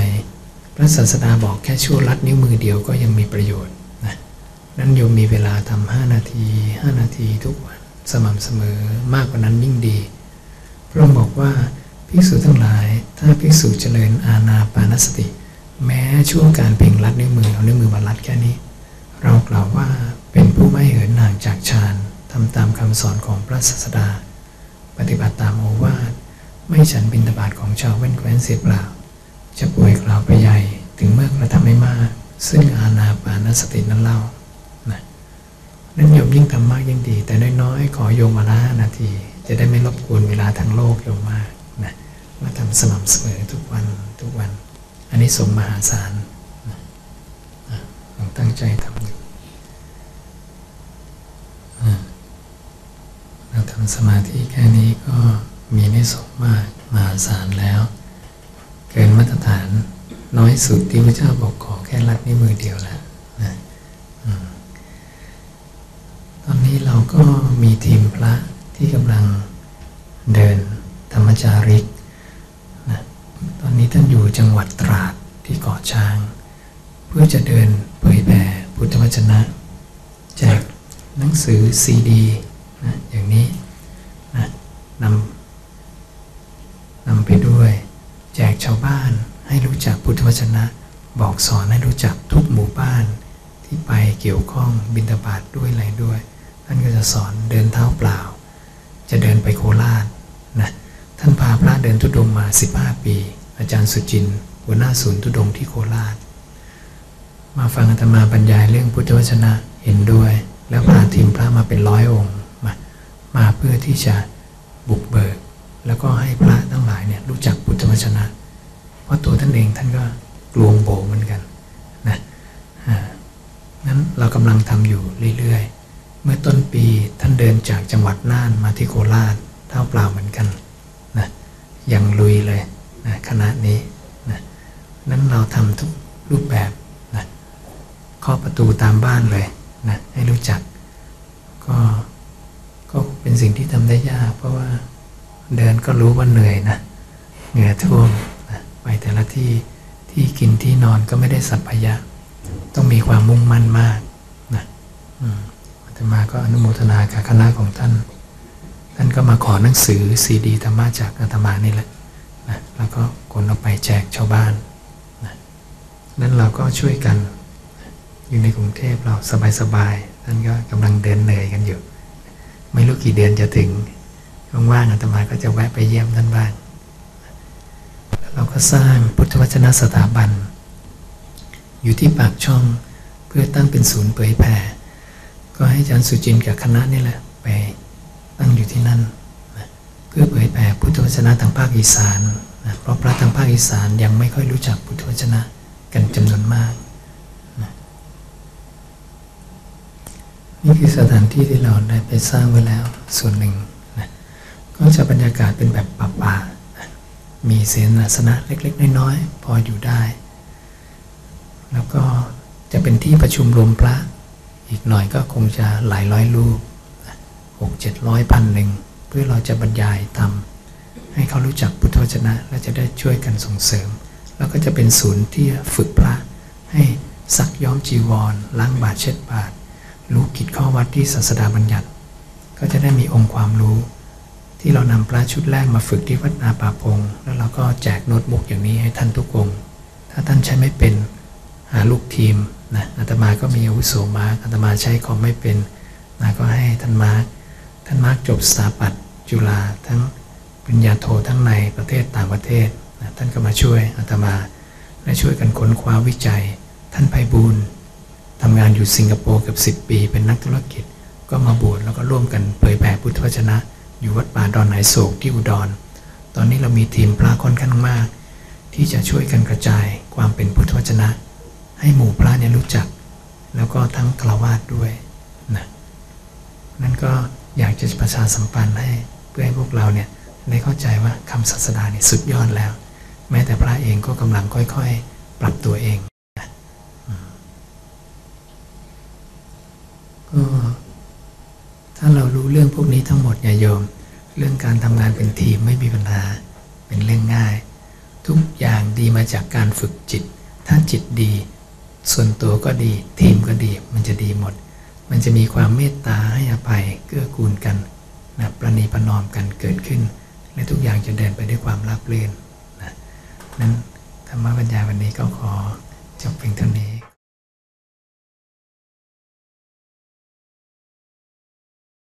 ระศาสดาบอกแค่ชั่วลัดนิ้วมือเดียวก็ยังมีประโยชน์นะนั้นโยมมีเวลาทำห้านาทีห้านาทีทุกวันสม่ำเสมอมากกว่านั้นยิ่งดี พระองค์บอกว่าภิกษุทั้งหลาย ถ้าภิกษุเจริญอาณาปานสติ แม้ช่วงการเพ่งลัดนิ้วมือเอานิ้วมือมาลัดแค่นี้ เรากล่าวว่าเป็นผู้ไม่เหินห่างจากฌานทำตามคำสอนของพระศาสดา ปฏิบัติตามโอวาทไม่ฉันบิณฑบาตของชาวเว้นแคว้นเสียเปล่า จะป่วยกล่าวไปใหญ่ ถึงเมื่อกระทำไม่มาก ซึ่งอาณาปานสตินั้นเล่านะนั้นโยมยิ่งทำมากยิ่งดี แต่น้อยๆขอโยมมาละห้านาที จะได้ไม่รบกวนเวลาทางโลกโยมมากนะมาทำสม่ำเสมอทุกวันทุกวัน อันนี้สงส์มหาศาลนะอะลองตั้งใจทำอยู่เราทำสมาธิแค่นี้ก็มีในสงส์มากมหาศาลแล้ว เกินมาตรฐานน้อยสุดที่พระเจ้าบอกขอแค่รัดนิ้วมือเดียวแล้วนะอืมนี้เราก็มีทีมพระที่กำลังเดินธรรมจาริกนะตอนนี้ท่านอยู่จังหวัดตราดที่เกาะช้าง เพื่อจะเดินเผยแผ่พุทธวจนะ แจกหนังสือซีดีนะอย่างนี้นะนำนำไปด้วย แจกชาวบ้านให้รู้ จักพุทธวจนะ บอกสอนให้รู้จักทุกหมู่บ้านที่ไปเกี่ยวข้องบินตบาตด้วยอะไรด้วยท่านก็จะสอนเดินเท้าเปล่า จะเดินไปโคราชนะท่านพาพระเดินทุดงมา 15 ปี อาจารย์สุจินหัวหน้าศูนย์ทุดงที่โคราช มาฟังอาตมาบรรยายเรื่องพุทธวจนะเห็นด้วย แล้วพาทีมพระมาเป็นร้อยองค์มามาเพื่อที่จะบุกเบิก แล้วก็ให้พระทั้งหลายเนี่ยรู้จักพุทธวจนะ ราะตัวท่านเองท่านก็กลวงโบเหมือนกันนะนั้นเรากำลังทำอยู่เรื่อยๆ เมื่อต้นปีท่านเดินจากจังหวัดน่านมาที่โคราชเท่าเปล่าเหมือนกันนะยังลุยเลยนะคณะนี้นะนั้นเราทำทุกรูปแบบนะเคาประตูตามบ้านเลยนะให้รู้จัก ก็ก็เป็นสิ่งที่ทำได้ยาก เพราะว่าเดินก็รู้ว่าเหนื่อยนะเหงื่อท่วม ไปแต่ละที่ที่กินที่นอนก็ไม่ได้สัพพยะ ต้องมีความมุ่งมั่นมากนะอาตมาก็อนุโมทนากับคณะของท่าน ท่านก็มาขอหนังสือซีดีธรรมะจากอาตมานี่แหละนะแล้วก็ขนเอาไปแจกชาวบ้านนะนั้นเราก็ช่วยกัน อยู่ในกรุงเทพเราสบายๆท่านก็กำลังเดินเหนื่อยกันอยู่ ไม่รู้กี่เดือนจะถึงว่างๆอาตมาก็จะแวะไปเยี่ยมท่านบ้าง เราก็สร้างพุทธวจนะสถาบัน อยู่ที่ปากช่องเพื่อตั้งเป็นศูนย์เผยแผ่ก็ให้อาจารย์สุจินต์กับคณะนี่แหละไปตั้งอยู่ที่นั่นนะเพื่อเผยแผ่พุทธวจนะทางภาคอีสานนะเพราะพระทางภาคอีสานยังไม่ค่อยรู้จักพุทธวจนะกันจำนวนมากนะนี่คือสถานที่ที่เราได้ไปสร้างไว้แล้วส่วนหนึ่งนะก็จะบรรยากาศเป็นแบบป่าๆ มีเสนาสนะเล็ก ๆ น้อยๆพออยู่ได้ แล้วก็จะเป็นที่ประชุมรวมพระ อีกหน่อยก็คงจะหลายร้อยรูปหกเจ็ดร้อยพันหนึ่งเพื่อเราจะบรรยายทำให้เขารู้จักพุทธวจนะ และจะได้ช่วยกันส่งเสริม แล้วก็จะเป็นศูนย์ที่ฝึกพระให้ซักย้อมจีวรล้างบาตรเช็ดบาตรรู้กิจข้อวัดที่ศาสดาบัญญัติ ก็จะได้มีองค์ความรู้ ที่เรานำพระชุดแรกมาฝึกที่วัดนาป่าพง แล้วเราก็แจกโน้ตบุ๊กอย่างนี้ให้ท่านทุกองถ้าท่านใช้ไม่เป็นหาลูกทีมนะอาตมาก็มีอาวุโสมาร์กอาตมาใช้คอมไม่เป็นนะก็ให้ท่านมาร์กท่านมาร์กจบสถาปัตย์จุฬาทั้งปริญญาโททั้งในประเทศต่างประเทศนะท่านก็มาช่วยอาตมาและช่วยกันค้นคว้าวิจัย ท่านไพบูลทำงานอยู่สิงคโปร์เกือบ10 ปี เป็นนักธุรกิจ ก็มาบวชแล้วก็ร่วมกันเผยแผ่พุทธวจนะ อยู่วัดป่าดอนไหโศกที่อุดร ตอนนี้เรามีทีมพระค่อนข้างมาก ที่จะช่วยกันกระจายความเป็นพุทธวจนะ ให้หมู่พระเนี่ยรู้จัก แล้วก็ทั้งฆราวาสด้วยนะนั่นก็อยากจะประชาสัมพันธ์ให้เพื่อให้พวกเราเนี่ยได้เข้าใจว่าคำศาสดาเนี่ยสุดยอดแล้ว แม้แต่พระเองก็กำลังค่อยๆ ปรับตัวเองนะอืมก็ ถ้าเรารู้เรื่องพวกนี้ทั้งหมดอย่าโยม เรื่องการทำงานเป็นทีมไม่มีปัญหาเป็นเรื่องง่าย ทุกอย่างดีมาจากการฝึกจิต ถ้าจิตดี ส่วนตัวก็ดี ทีมก็ดี มันจะดีหมด มันจะมีความเมตตาให้อภัยเกื้อกูลกันนะประนีประนอมกันเกิดขึ้น และทุกอย่างจะเดินไปด้วยความราบรื่นนะนั้นธรรมบรรยาวันนี้ก็ขอจบเพียงเท่านี้